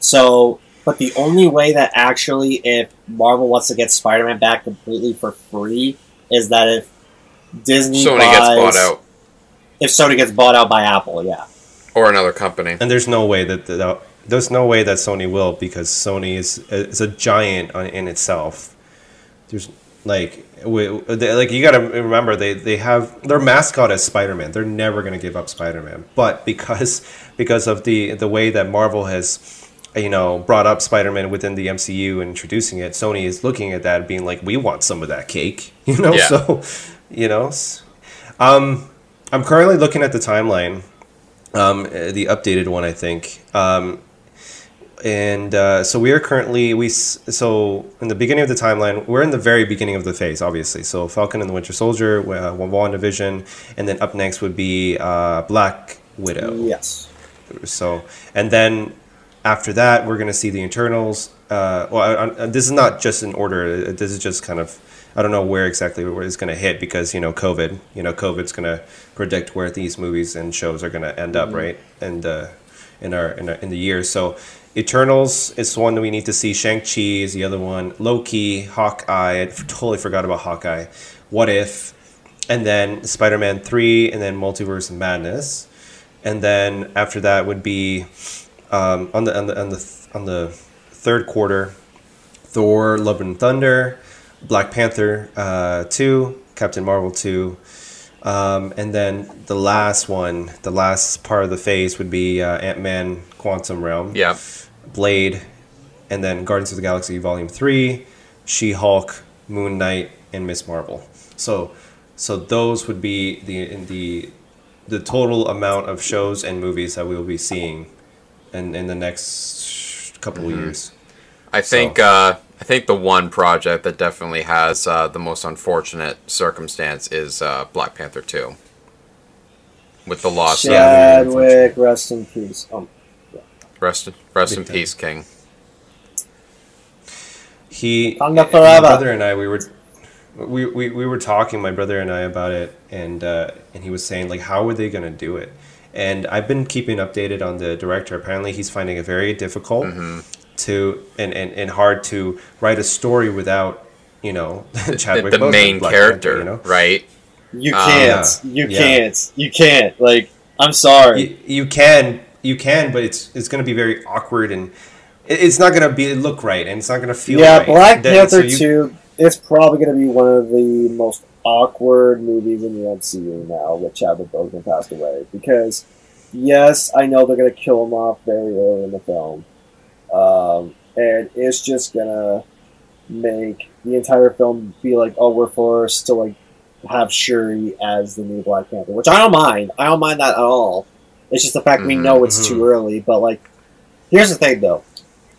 So, but the only way that actually, if Marvel wants to get Spider Man back completely for free, is that if Disney Sony buys, gets bought out If Sony gets bought out by Apple, yeah. or another company. And there's no way that, that there's no way that Sony will because Sony is is a giant in itself. There's like we, they, like you got to remember they they have their mascot is Spider Man. They're never gonna give up Spider Man, but because because of the the way that Marvel has you know brought up Spider Man within the MCU and introducing it, Sony is looking at that and being like, we want some of that cake, you know. Yeah. So you know, um, I'm currently looking at the timeline um, the updated one, I think. Um, and uh, so we are currently we so in the beginning of the timeline we're in the very beginning of the phase obviously so falcon and the winter soldier uh, wandavision and then up next would be uh, black widow Yes. so and then after that we're going to see the Eternals uh, well I, I, this is not just in order this is just kind of i don't know where exactly where it's going to hit because you know covid you know covid's going to predict where these movies and shows are going to end up right? And uh, in our in, our, in the year. So eternals is one that we need to see. Shang-chi is the other one. Loki hawkeye. I totally forgot about hawkeye. What if. And then spider-man 3 and then multiverse of madness. And then after that would be um, on the on the on the on the third quarter, Thor: Love and Thunder, Black Panther uh, two, Captain Marvel two, um, and then the last one, the last part of the phase would be uh, Ant Man: Quantum Realm, Yeah. Blade, and then Guardians of the Galaxy Volume Three, She Hulk, Moon Knight, and Miss Marvel. So, so those would be the in the the total amount of shows and movies that we will be seeing in in the next couple of years. I think uh, I think the one project that definitely has uh, the most unfortunate circumstance is uh, Black Panther Two, with the loss. of Yeah. Chadwick, rest in peace. Um, Rest, rest in time. peace, King. He, Wakanda my brother and I, we were, we, we, we were talking, my brother and I, about it, and uh, and he was saying like, how are they gonna do it? And I've been keeping updated on the director. Apparently, he's finding it very difficult Mm-hmm. To and, and, and hard to write a story without you know The, Chadwick the Boseman, main Black character, Panther, you know. right? you Ah, can't. yeah. You Yeah. can't. You can't. Like, I'm sorry. You, you can you can, but it's it's gonna be very awkward and it- it's not gonna be look right and it's not gonna feel yeah, right. Black Then- Panther so you- 2, it's probably going to be one of the most awkward movies in the MCU now with Chadwick Boseman passed away. Because, yes, I know they're going to kill him off very early in the film. Um, and it's just to make the entire film be like, oh, we're forced to, like, have Shuri as the new Black Panther, which I don't mind. I don't mind that at all. It's just the fact we Mhm. know it's too early. But, like, here's the thing, though.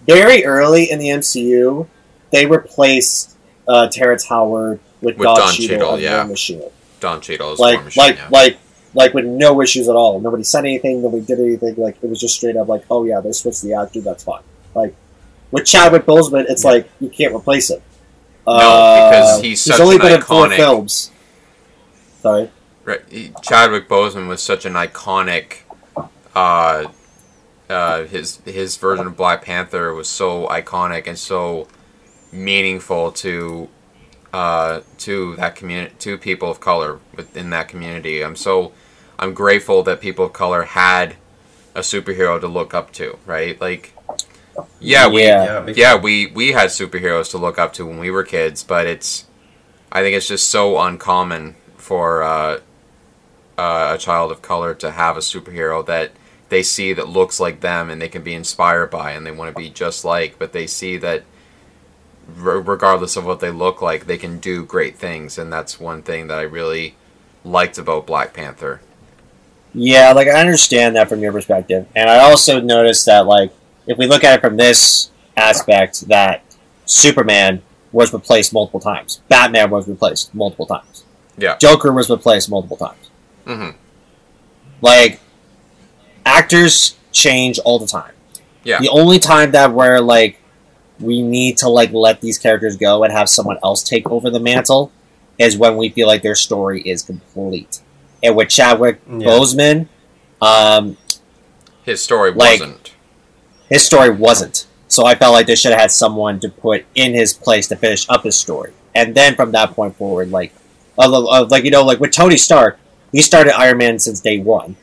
Very early in the MCU, they replaced uh, Terrence Howard with, With Don, Don Cheadle, Cheadle, yeah. War Machine. Don Cheadle Like, Machine. like, yeah. like, like with no issues at all. Nobody said anything. Nobody did anything. Like it was just straight up like, oh yeah, they switched the actor. That's fine. Like with Chadwick Boseman, it's like you can't replace him. No, Uh, because he's such only been in four films. Sorry. Right, he- Chadwick Boseman was such an iconic. Uh, uh, his his version of Black Panther was so iconic and so meaningful to uh, to that community to people of color within that community. I'm so I'm grateful that people of color had a superhero to look up to. Right, like yeah, we Yeah. yeah, yeah, we we had superheroes to look up to when we were kids, but it's I think it's just so uncommon for uh, uh, a child of color to have a superhero that they see that looks like them and they can be inspired by and they want to be just like, but they see that r- regardless of what they look like, they can do great things, and that's one thing that I really liked about Black Panther. Yeah, like I understand that from your perspective, and I also noticed that like if we look at it from this aspect, that Superman was replaced multiple times, Batman was replaced multiple times, Yeah. Joker was replaced multiple times. hmm Like actors change all the time. Yeah. The only time that where like we need to like let these characters go and have someone else take over the mantle is when we feel like their story is complete. And with Chadwick Yeah. Boseman, um, His story Like- wasn't. His story wasn't. So I felt like they should have had someone to put in his place to finish up his story. And then from that point forward, like, uh, like you know, like with Tony Stark, he started Iron Man since day one,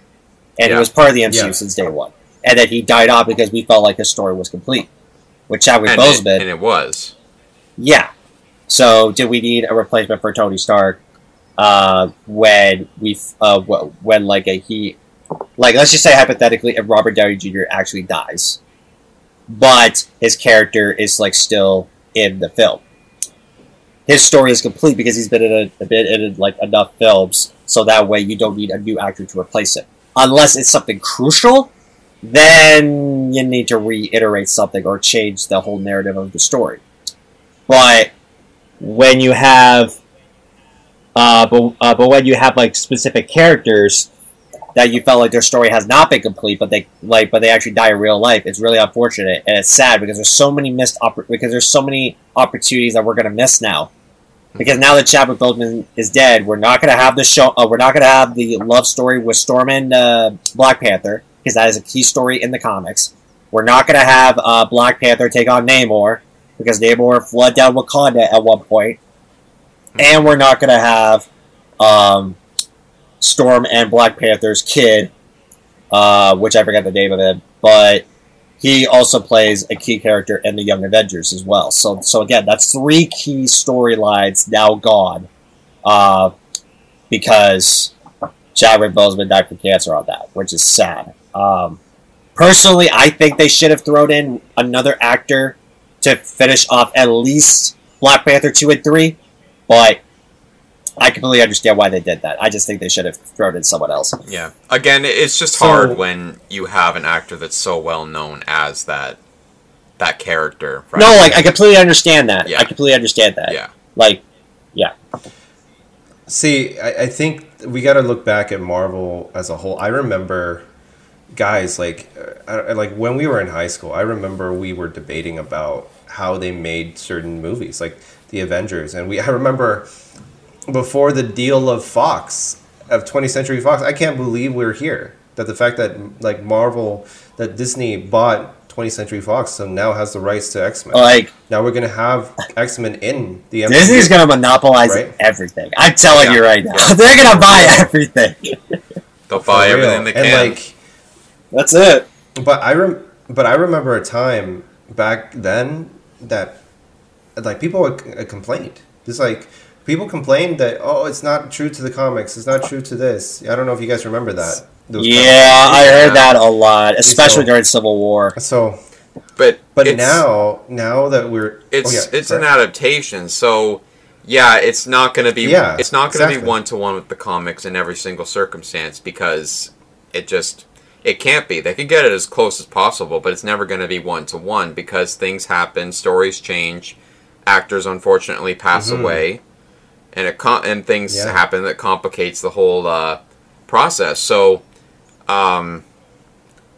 and Yeah. he was part of the MCU Yeah. since day one. And then he died off because we felt like his story was complete. With Chadwick And it, Boseman, and it was. yeah. So did we need a replacement for Tony Stark uh, when we uh, when like a he like let's just say hypothetically if Robert Downey Jr. actually dies, but his character is like still in the film. His story is complete because he's been in a, a bit in like enough films, so that way you don't need a new actor to replace him, unless it's something crucial. then you need to reiterate something or change the whole narrative of the story. But when you have, uh, but uh, but when you have like specific characters that you felt like their story has not been complete, but they like, but they actually die in real life. It's really unfortunate and it's sad because there's so many missed because there's so many opportunities that we're gonna miss now. Because now that Chadwick Boseman is dead, we're not gonna have the show. Uh, we're not gonna have the love story with Storm and uh, Black Panther because that is a key story in the comics. We're not gonna have uh, Black Panther take on Namor because Namor fled down Wakanda at one point, and we're not gonna have um, Storm and Black Panther's kid, uh, which I forget the name of it, but he also plays a key character in the Young Avengers as well. So, so again, that's three key storylines now gone, uh, because Chadwick Boseman died from cancer on that, which is sad. Um, personally, I think they should have thrown in another actor to finish off at least Black Panther two and three, but I completely understand why they did that. I just think they should have thrown in someone else. Yeah. Again, it's just So- hard when you have an actor that's so well known as that that character. Right? No, like I completely understand that. Yeah. I completely understand that. yeah, Like, yeah, See, I, I think we got to look back at Marvel as a whole. I remember, guys, like, uh, I- like when we were in high school, I remember we were debating about how they made certain movies, like the Avengers, and we. I remember before the deal of Fox of 20th Century Fox. I can't believe we're here. That the fact that like Marvel, that Disney bought 20th Century Fox, so now has the rights to X Men. like now we're gonna have X Men in the MCU. Disney's gonna monopolize Right. everything. I'm telling Yeah. you right now, Yeah. they're gonna buy everything. they'll buy everything they and can. like That's it. But I rem- but I remember a time back then that like people would c- uh, complained. Just like people complained that oh, it's not true to the comics. It's not true to this. I don't know if you guys remember that. Those Yeah, comments. I heard that a lot, especially So- during Civil War. So, but but now now that we're it's oh, yeah, it's sorry. an adaptation, so yeah, it's not going to be Yeah, it's not going to exactly. be one to one with the comics in every single circumstance because it just it can't be. They can get it as close as possible, but it's never going to be one to one because things happen, stories change, actors unfortunately pass Mhm. away, and it com- and things Yeah. happen that complicates the whole uh, process. So, um,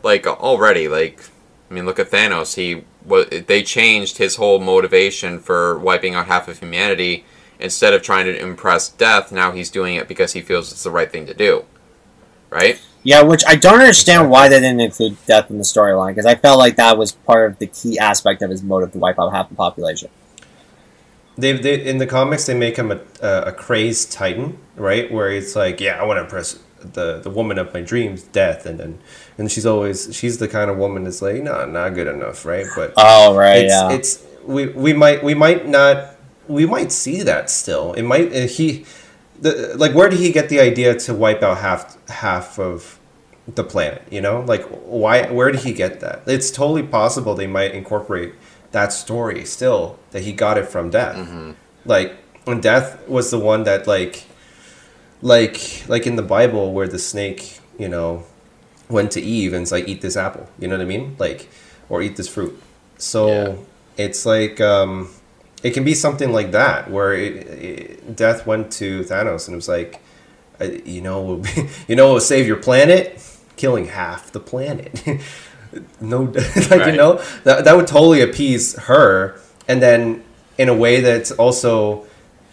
like already, like I mean, look at Thanos. He what they changed his whole motivation for wiping out half of humanity. Instead of trying to impress death, now he's doing it because he feels it's the right thing to do. Right? Yeah, which I don't understand why they didn't include death in the storyline because I felt like that was part of the key aspect of his motive to wipe out half the population. They, they in the comics they make him a, a, a crazed titan, right? Where it's like, yeah, I want to impress the the woman of my dreams, death, and then and she's always she's the kind of woman that's like, no, not good enough, right? But Oh right, it's, yeah. it's we we might we might not we might see that still. It might uh, he the like where did he get the idea to wipe out half half of the planet? You know, like why where did he get that? It's totally possible they might incorporate that story still that he got it from death. Mm-hmm. Like when death was the one that like like like in the Bible where the snake, you know, went to Eve and it's like eat this apple. You know what I mean? Like or eat this fruit. So Yeah. it's like um it can be something like that where it, it, death went to Thanos and it was like you know you know will save your planet killing half the planet. no like you know that that would totally appease her and then in a way that's also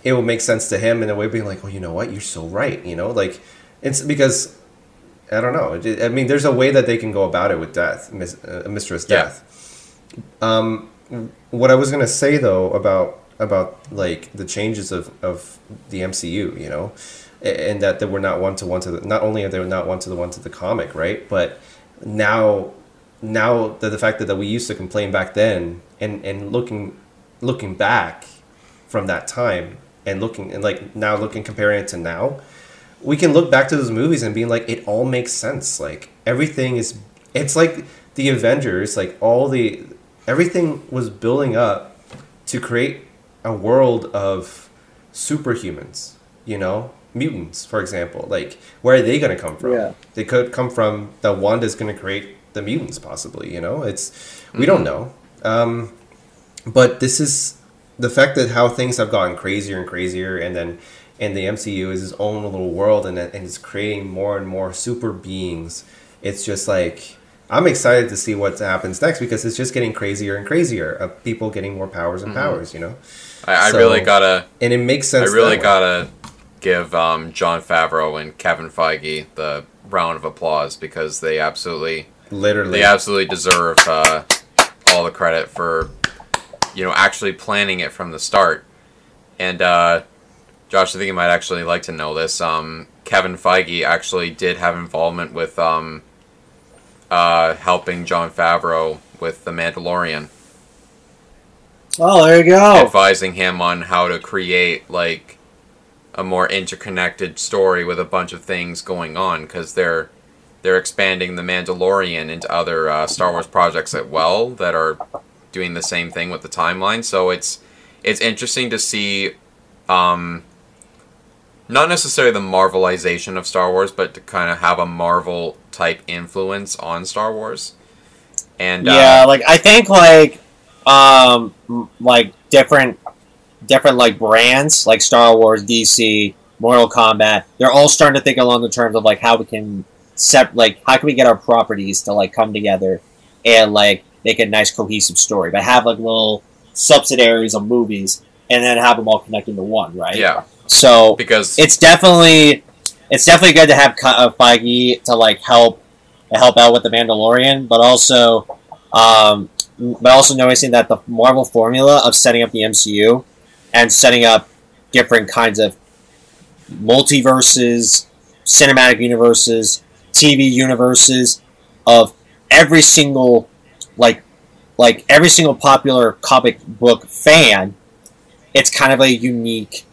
it will make sense to him in a way being like oh you know what you're so right you know like it's because I don't know. I mean, there's a way that they can go about it with death, mis- uh, Mistress Yeah. Death. Um, what I was gonna say though about about like the changes of, of the MCU, you know, and that they were not one to one to the, not only are they not one to the one to the comic, right? But now, now that the fact that, that we used to complain back then, and and looking looking back from that time and looking and like now looking comparing it to now we can look back to those movies and being like it all makes sense. Like everything is it's like the avengers like all the everything was building up to create a world of superhumans you know? Mutants for example like where are they going to come from? Yeah. they could come from that wanda's going to create the mutants possibly. You know, it's we don't know. Um, but this is the fact that how things have gotten crazier and crazier, and then and the MCU is its own little world, and and it's creating more and more super beings. It's just like I'm excited to see what happens next because it's just getting crazier and crazier of people getting more powers and powers. You know, I, I So- really gotta and it makes sense I really gotta give um, Jon Favreau and Kevin Feige the round of applause because they absolutely literally. they absolutely deserve uh, all the credit for you know actually planning it from the start. And uh, Josh, I think you might actually like to know this. Um, Kevin Feige actually did have involvement with um, uh, helping Jon Favreau with the Mandalorian, Oh, there you go. advising him on how to create like a more interconnected story with a bunch of things going on because they're they're expanding the Mandalorian into other uh, Star Wars projects as well that are doing the same thing with the timeline. So it's it's interesting to see, um, not necessarily the Marvelization of Star Wars, but to kind of have a Marvel type influence on Star Wars. And uh, yeah, like I think like um like different different like brands like Star Wars, DC, Mortal Kombat, they're all starting to think along the terms of like how we can sep like how can we get our properties to like come together and like make a nice cohesive story, but have like little subsidiaries of movies and then have them all connect into one, right? yeah, So because it's definitely it's definitely good to have uh, Feige to like help to help out with the Mandalorian, but also um, but also noticing that the Marvel formula of setting up the MCU and setting up different kinds of multiverses, cinematic universes, TV universes of every single like like every single popular comic book fan, it's kind of a unique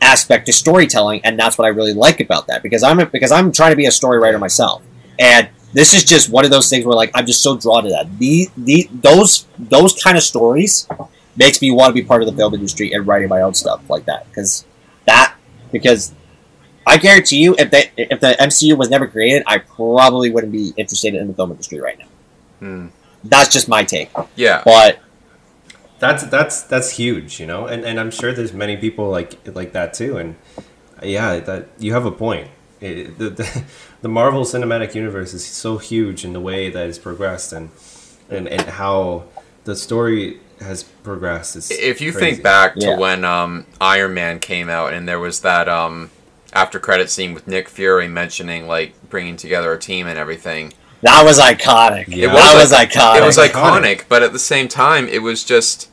aspect to storytelling, and that's what I really like about that because I'm a, because I'm trying to be a story writer myself, and this is just one of those things where like I'm just so drawn to that. The the those those kind of stories makes me want to be part of the film industry and writing my own stuff like that because that because I guarantee you if they if the MCU was never created, I probably wouldn't be interested in the film industry right now. hmm, That's just my take, yeah, but That's that's that's huge, you know, and and I'm sure there's many people like like that too, and yeah, that you have a point. It, the, the the Marvel Cinematic Universe is so huge in the way that it's progressed and and and how the story has progressed. Is if you crazy. think back to Yeah. when um, Iron Man came out and there was that um, after credit scene with Nick Fury mentioning like bringing together a team and everything, that was iconic. Yeah. It that was was iconic. it was Iconic. iconic, but at the same time, it was just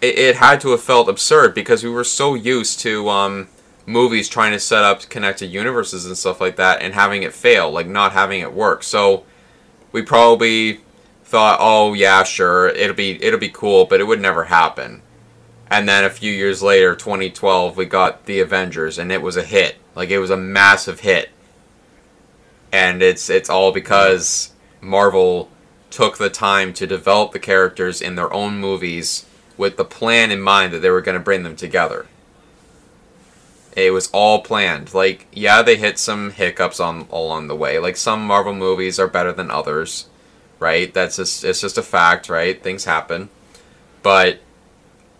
it, it had to have felt absurd because we were so used to um, movies trying to set up connected universes and stuff like that, and having it fail, like not having it work. So we probably thought, oh yeah, sure, it'll be it'll be cool, but it would never happen. And then a few years later, 2012, we got the Avengers, and it was a hit. Like it was a massive hit. And it's it's all because Marvel took the time to develop the characters in their own movies with the plan in mind that they were going to bring them together. It was all planned. Like, yeah, they hit some hiccups on along the way. Like some Marvel movies are better than others, right? That's just it's just a fact, right? Things happen. But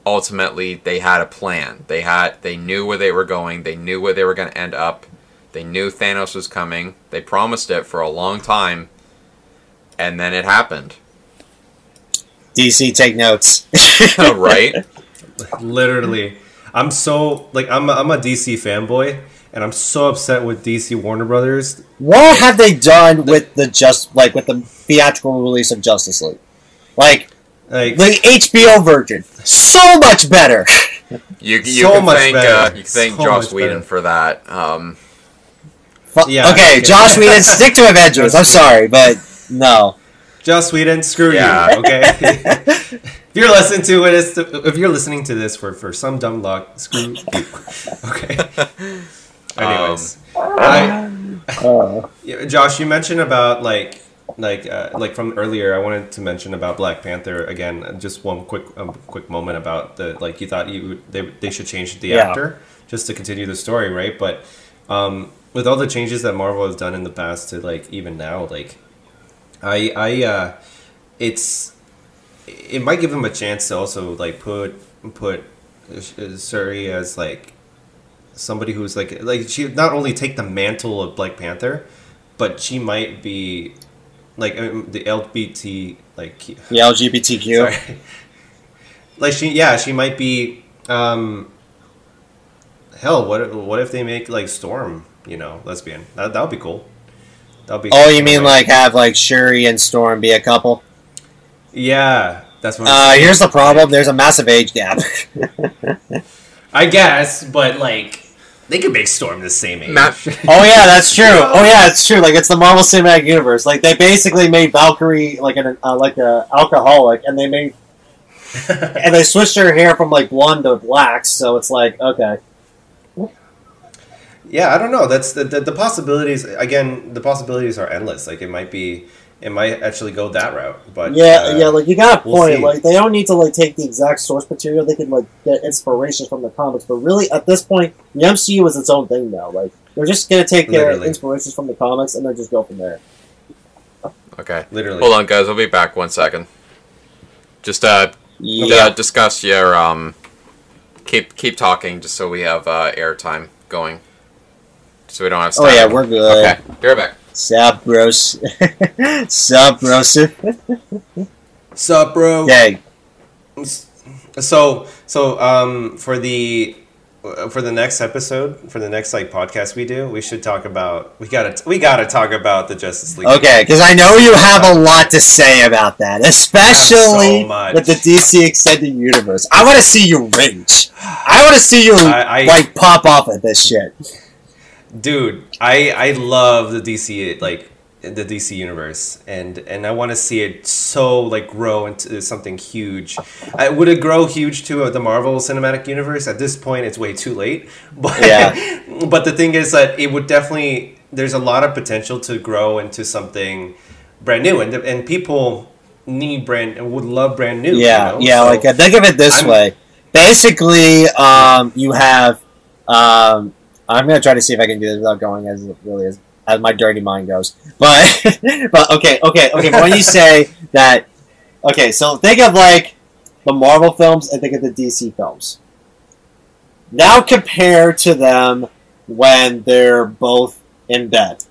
ultimately they had a plan. They had they knew where they were going. They knew where they were going to end up. They knew Thanos was coming. They promised it for a long time. And then it happened. DC, take notes. right? literally, I'm so like I'm a, I'm a DC fanboy, and I'm so upset with DC Warner Brothers. what have they done with the just like with the theatrical release of Justice League? Like Like the HBO version, so much better. You, you So can much thank better. uh, you can thank So Joss Whedon better. for that. Um, Fu- Yeah, okay, okay. Joss Whedon, stick to Avengers. I'm sorry, but no. Joss Whedon, screw Yeah. you. Okay. if you're listening to it, if you're listening to this for for some dumb luck, screw you. Okay. Anyways, I, Uh, Josh, you mentioned about like like uh, like from earlier. I wanted to mention about Black Panther again. Just one quick um, quick moment about the like you thought you would- they they should change the Yeah. actor just to continue the story, right? But um, with all the changes that Marvel has done in the past to like even now, like I I uh, it's it might give him a chance to also like put put Shuri as like somebody who's like like she not only take the mantle of Black Panther, but she might be like the LGBT like The LGBTQ. sorry. like she yeah she might be um hell what if, what if they make like Storm you know lesbian that that would be cool. That'd be Oh, you mean like have like Shuri and Storm be a couple? yeah that's what Uh, here's the problem. There's a massive age gap. I guess, but like they could make Storm the same age. Matt- Oh yeah, that's true. Oh yeah, it's true. Like it's the Marvel Cinematic Universe. Like they basically made Valkyrie like an uh, like a alcoholic, and they made and they switched her hair from like blonde to black. So it's like okay, yeah, I don't know. That's the, the the possibilities. Again, the possibilities are endless. Like it might be, it might actually go that route. But yeah, uh, yeah. Like you got a we'll point. see. like they don't need to like take the exact source material. They can like get inspiration from the comics. But really, at this point, the MCU is its own thing now. Like they're just gonna take their Literally. inspirations from the comics and then just go from there. Okay. literally. Hold on, guys. I'll be back one second. Just uh, Yeah. uh discuss your um. Keep keep talking, just so we have uh, airtime going. So we don't have. Oh yeah, we're good. Okay, be right back. Sup, bros. Sup, bros. Sup, bro? Okay. So so um for the for the next episode for the next like podcast we do we should talk about we gotta we gotta talk about the Justice League. Okay, because I know you have a lot to say about that, especially so with the DC Extended Universe. I want to see you rage. I want to see you I- I- like pop off at this shit. Dude i i love the dc like the dc universe and and i want to see it so like grow into something huge I, would it grow huge to uh, the marvel cinematic universe at this point it's way too late but Yeah. but the thing is that it would definitely there's a lot of potential to grow into something brand new and and people need brand and would love brand new you Yeah, know? yeah. So- like think of it this I'm- way. Basically, um, you have. Um, I'm gonna try to see if I can do this without going as really is as my dirty mind goes. But but okay, okay, okay. When you say that, okay, so think of like the Marvel films and think of the DC films. Now compare to them when they're both in bed.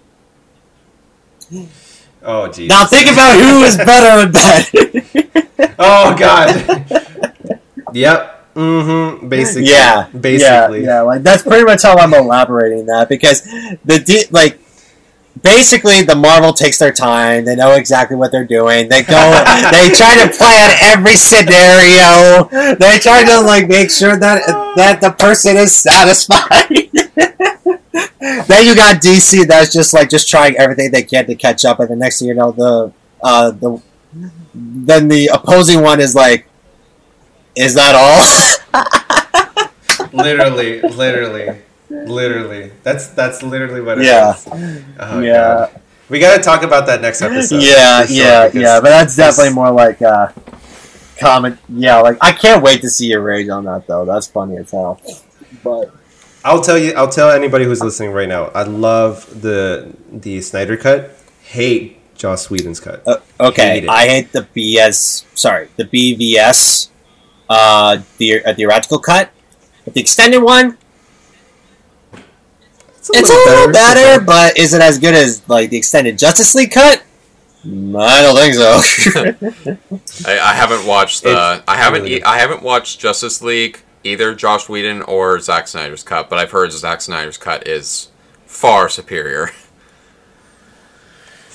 oh geez Now think about who is better in bed. oh god yep mm-hmm basically yeah, basically yeah, yeah. Like that's pretty much how I'm elaborating that because the D, like basically the Marvel takes their time. They know exactly what they're doing. They go, they try to plan every scenario. They try to like make sure that that the person is satisfied. then you got DC that's just like just trying everything they can to catch up, and the next thing you know, the uh the then the opposing one is like, is that all? literally, literally, literally. That's that's literally what it Yeah. is. Oh, Yeah. God. We got to talk about that next episode. yeah, sure, yeah, yeah. But that's definitely more like uh, comment. Yeah, like I can't wait to see your rage on that though. That's funny as hell. But I'll tell you. I'll tell anybody who's listening right now. I love the the Snyder cut. Hate Joss Whedon's cut. uh, okay, Hate. I hate the BS. Sorry, the BVS, uh, the uh, theoretical cut. But the extended one, it's a little better, but is it as good as like the extended Justice League cut? I don't think so. I, I haven't watched the. It's I haven't. really e- I haven't watched Justice League either. Joss Whedon or Zack Snyder's cut, but I've heard Zack Snyder's cut is far superior.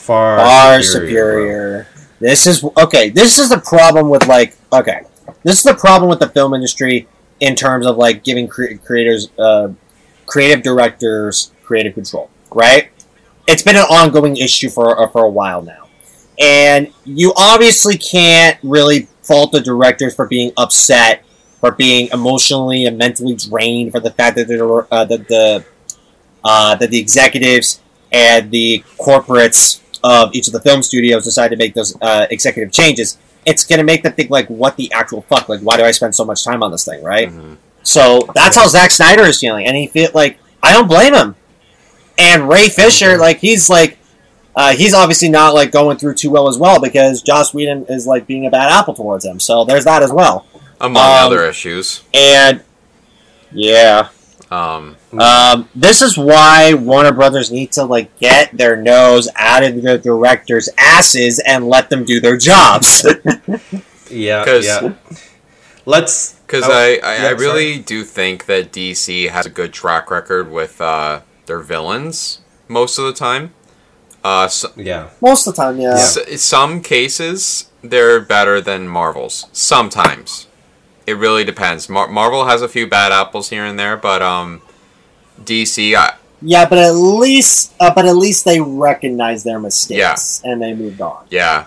Far, far superior. superior. This is okay. This is the problem with like okay. This is the problem with the film industry in terms of like giving cre- creators, uh, creative directors, creative control. Right? It's been an ongoing issue for uh, for a while now, and you obviously can't really fault the directors for being upset, for being emotionally and mentally drained, for the fact that uh, that the uh, that the executives and the corporates of each of the film studios decide to make those uh, executive changes, it's going to make them think like, what the actual fuck? Like, why do I spend so much time on this thing, right? Mhm. So that's how Zack Snyder is feeling, and he feel like I don't blame him. And Ray Fisher, like he's like, uh, he's obviously not like going through too well as well because Joss Whedon is like being a bad apple towards him. So there's that as well. Among Um, other issues. And yeah, Um, um, this is why Warner Brothers need to like get their nose out of the directors' asses and let them do their jobs. Yeah, 'Cause- yeah. Let's Because oh, I, I, yeah, I sorry. really do think that DC has a good track record with uh, their villains most of the time. Uh, s yeah. Most of the time, yeah. s- some cases they're better than Marvel's. Sometimes it really depends. Mar- Marvel has a few bad apples here and there, but um, DC, I, Yeah, but at least, uh, but at least they recognize their mistakes and they moved on. yeah.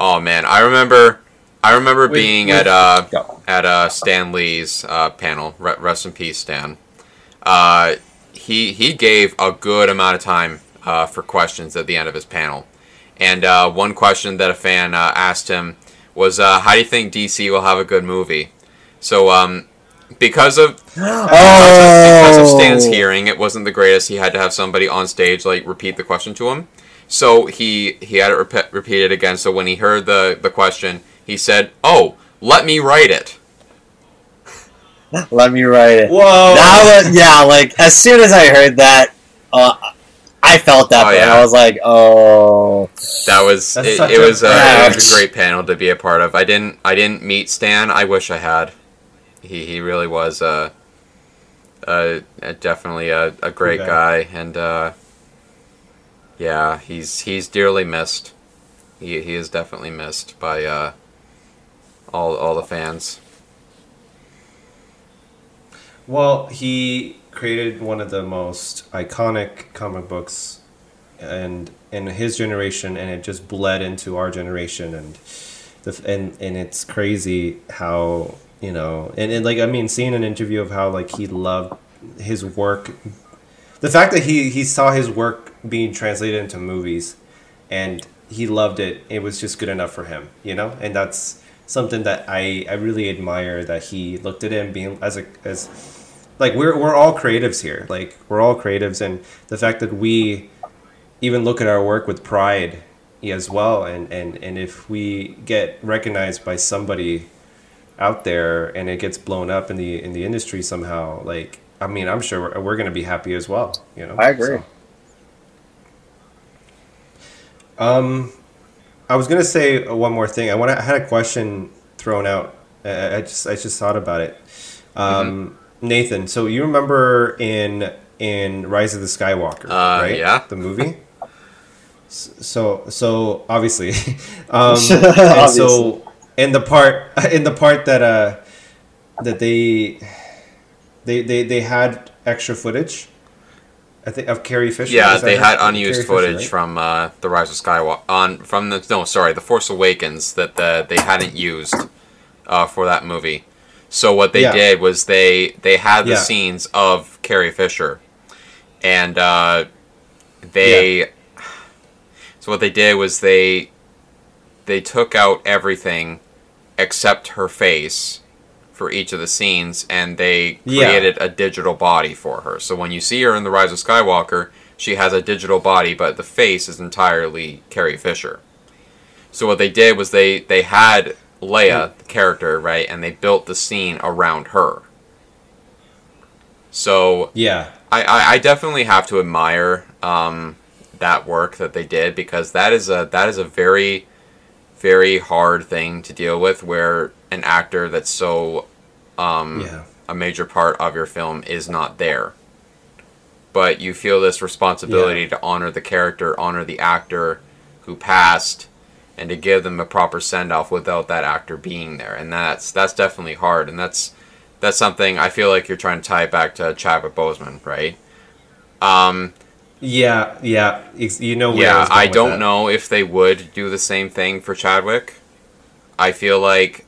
Oh man, I remember, I remember With- being with- at uh, Go. at uh, Stan Lee's uh, panel. Re- rest in peace, Stan. Uh, he he gave a good amount of time uh, for questions at the end of his panel, and uh, one question that a fan uh, asked him was, uh, "How do you think DC will have a good movie?" So, um, because of because of Stan's Oh, hearing, it wasn't the greatest. He had to have somebody on stage like repeat the question to him. So he he had it repe- repeated again. So when he heard the the question, he said, "Oh, let me write it." let me write it. Whoa. That was, yeah, like as soon as I heard that, uh, I felt that. Oh, but yeah. I was like, oh, That was That's it, such it a was, uh, it was a great panel to be a part of. I didn't I didn't meet Stan. I wish I had. He he really was uh, uh, definitely a, a great Okay. guy and uh, yeah he's he's dearly missed. He he is definitely missed by uh, all all the fans. Well, he created one of the most iconic comic books and in his generation and it just bled into our generation and the and and it's crazy how, you know, and, and like I mean seeing an interview of how like he loved his work the fact that he he saw his work being translated into movies and he loved it it was just good enough for him you know? And that's something that i i really admire that he looked at it and being as a as like we're we're all creatives here like we're all creatives. And the fact that we even look at our work with pride as well. And and and if we get recognized by somebody out there and it gets blown up in the in the industry somehow like i mean i'm sure we're, we're going to be happy as well you know? I agree. um i was going to say one more thing. I want i had a question thrown out. I, I just i just thought about it. Um nathan so you remember in in rise of the skywalker Uh, right? yeah. the movie? So so obviously. Um Obviously. so in the part in the part that uh that they they they, they had extra footage i think of carrie fisher Yeah, they had Carrie unused Fisher, footage right? from uh, the Rise of Skywalker on from the no sorry the Force Awakens that the, they hadn't used uh, for that movie. So what they Yeah. did was they they had the Yeah. scenes of Carrie Fisher, and uh, they so what they did was they they took out everything except her face for each of the scenes and they Yeah. created a digital body for her. So when you see her in The Rise of Skywalker, she has a digital body but the face is entirely Carrie Fisher. So what they did was they they had Leia, the character, right, and they built the scene around her. So yeah I, I, I definitely have to admire um, that work that they did because that is a that is a very very hard thing to deal with where an actor that's so um, yeah a major part of your film is not there but you feel this responsibility Yeah. to honor the character honor the actor who passed and to give them a proper send off without that actor being there and that's that's definitely hard and that's that's something I feel like you're trying to tie it back to Chadwick Boseman, right? Um, yeah yeah Ex- you know yeah, going I don't that. know if they would do the same thing for Chadwick. I feel like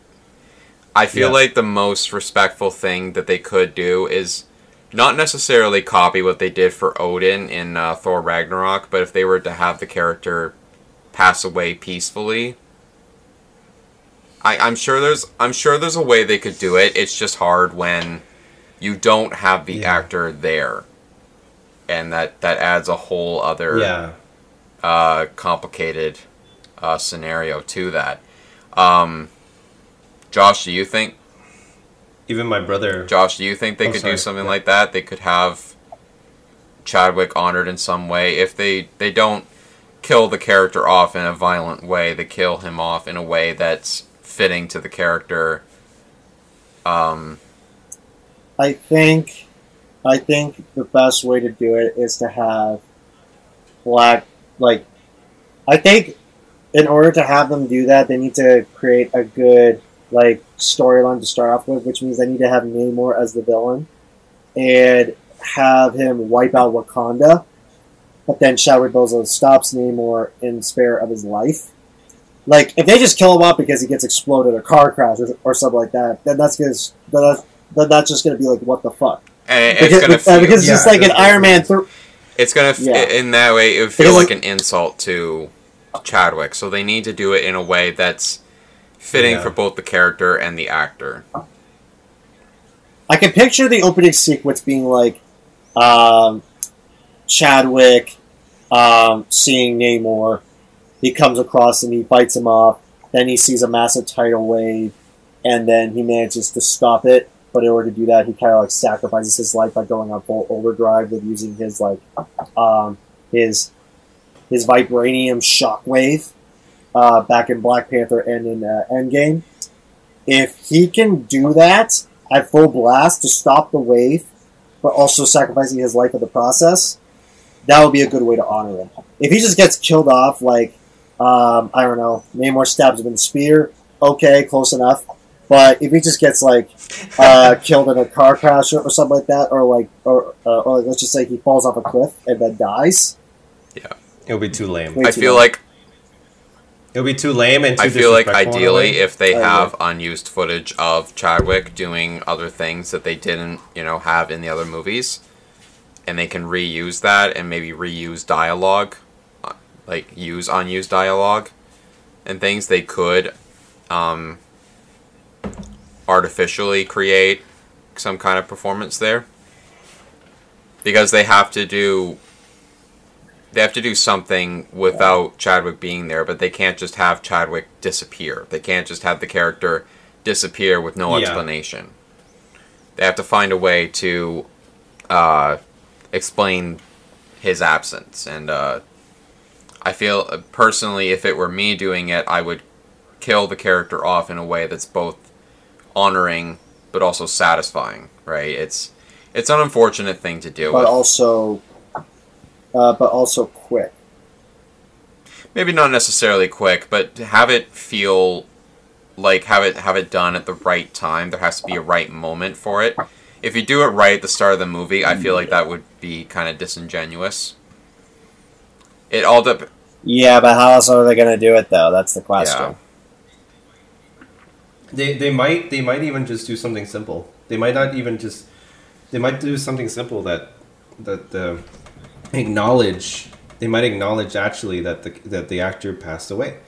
I feel Yeah. like the most respectful thing that they could do is not necessarily copy what they did for Odin in uh, Thor Ragnarok, but if they were to have the character pass away peacefully, I, I'm sure there's I'm sure there's a way they could do it. It's just hard when you don't have the Yeah. actor there, and that that adds a whole other yeah uh, complicated uh, scenario to that. Um, Josh, do you think? Even my brother. Josh, do you think they Oh, could sorry. do something Yeah. like that? They could have Chadwick honored in some way if they they don't kill the character off in a violent way. They kill him off in a way that's fitting to the character. Um, I think, I think the best way to do it is to have black, like, I think in order to have them do that, they need to create a good like storyline to start off with, which means they need to have Namor as the villain and have him wipe out Wakanda. But then Chadwick Boseman stops Namor in spare of his life. Like if they just kill him off because he gets exploded or car crash or, or something like that, then that's gonna then that's, then that's just gonna be like what the fuck. And Because, it's gonna uh, because it's just like an Iron Man. Th- it's gonna f- Yeah. in that way it would feel Because- like an insult to Chadwick. So they need to do it in a way that's fitting Yeah. for both the character and the actor. I can picture the opening sequence being like um, Chadwick um, seeing Namor. He comes across and he fights him off. Then he sees a massive tidal wave, and then he manages to stop it. But in order to do that, he kind of like sacrifices his life by going on full overdrive with using his like um, his his vibranium shockwave uh, back in Black Panther and in uh, Endgame. If he can do that at full blast to stop the wave, but also sacrificing his life in the process, that would be a good way to honor him. If he just gets killed off, like um, I don't know, Namor stabs him in the spear, okay, close enough. But if he just gets like uh, killed in a car crash or, or something like that, or like, or, uh, or like, let's just say he falls off a cliff and then dies, Yeah, It'll be too lame. Wait. I too feel long. like It'll be too lame and too I feel like disrespectful in a ideally, if they Oh, yeah. have unused footage of Chadwick doing other things that they didn't, you know, have in the other movies, and they can reuse that and maybe reuse dialogue, uh, like use unused dialogue, and things they could, um, artificially create some kind of performance there, because they have to do they have to do something without Chadwick being there, but they can't just have Chadwick disappear. They can't just have the character disappear with no Yeah. explanation. They have to find a way to uh, explain his absence. And uh, I feel uh, personally, if it were me doing it, I would kill the character off in a way that's both honoring but also satisfying. Right? It's it's an unfortunate thing to deal but with. also, uh, but also quick. maybe not necessarily quick, but to have it feel like have it have it done at the right time. There has to be a right moment for it. If you do it right at the start of the movie, I feel like that would be kind of disingenuous. It all dep- Yeah, but how else are they going to do it though? That's the question. Yeah. They, they might they might even just do something simple. They might not even just they might do something simple that that the acknowledge they might acknowledge actually that the that the actor passed away,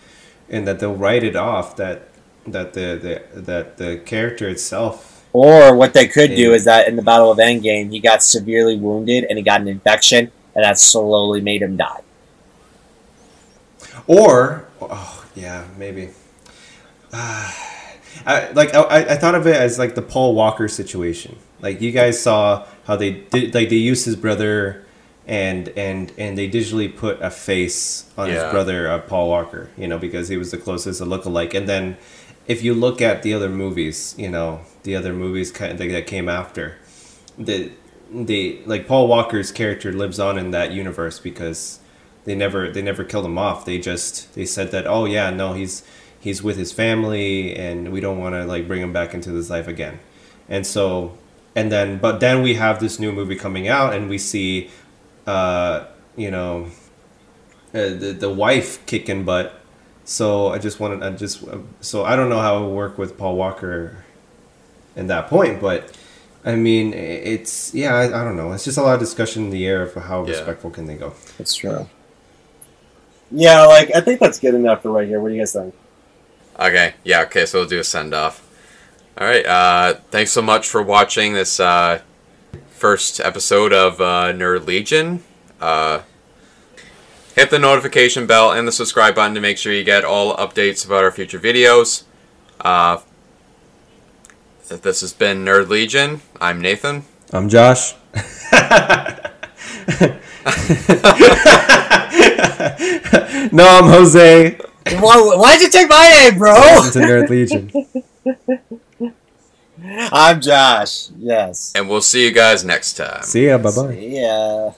and that they'll write it off that that the, the that the character itself Or what they could do is that in the Battle of Endgame, he got severely wounded and he got an infection, and that slowly made him die. Or, oh yeah, maybe. Uh, I, like I, I thought of it as like the Paul Walker situation. Like you guys saw how they did, like they used his brother, and and and they digitally put a face on Yeah. his brother, uh, Paul Walker. You know, because he was the closest, look alike. And then, if you look at the other movies, you know, the other movies kind of, that came after, the they like Paul Walker's character lives on in that universe because they never they never killed him off. They just they said that oh yeah no he's he's with his family and we don't want to like bring him back into this life again. And so and then but then we have this new movie coming out and we see uh you know uh, the the wife kicking butt. So I just wanted I just so I don't know how it would work with Paul Walker in that point, but I mean it's yeah I, I don't know. It's just a lot of discussion in the air of how Yeah. respectful can they go. That's true. Yeah, like I think that's good enough for right here. What do you guys think? Okay, yeah, okay, so we'll do a send off. All right, uh, thanks so much for watching this uh, first episode of uh, Nerd Legion. Uh, hit the notification bell and the subscribe button to make sure you get all updates about our future videos. Uh, this has been Nerd Legion. I'm Nathan. I'm Josh. no, I'm Jose. Why, why'd you take my name, bro? Welcome to Nerd Legion. I'm Josh. Yes. And we'll see you guys next time. See ya. Bye bye. Yeah.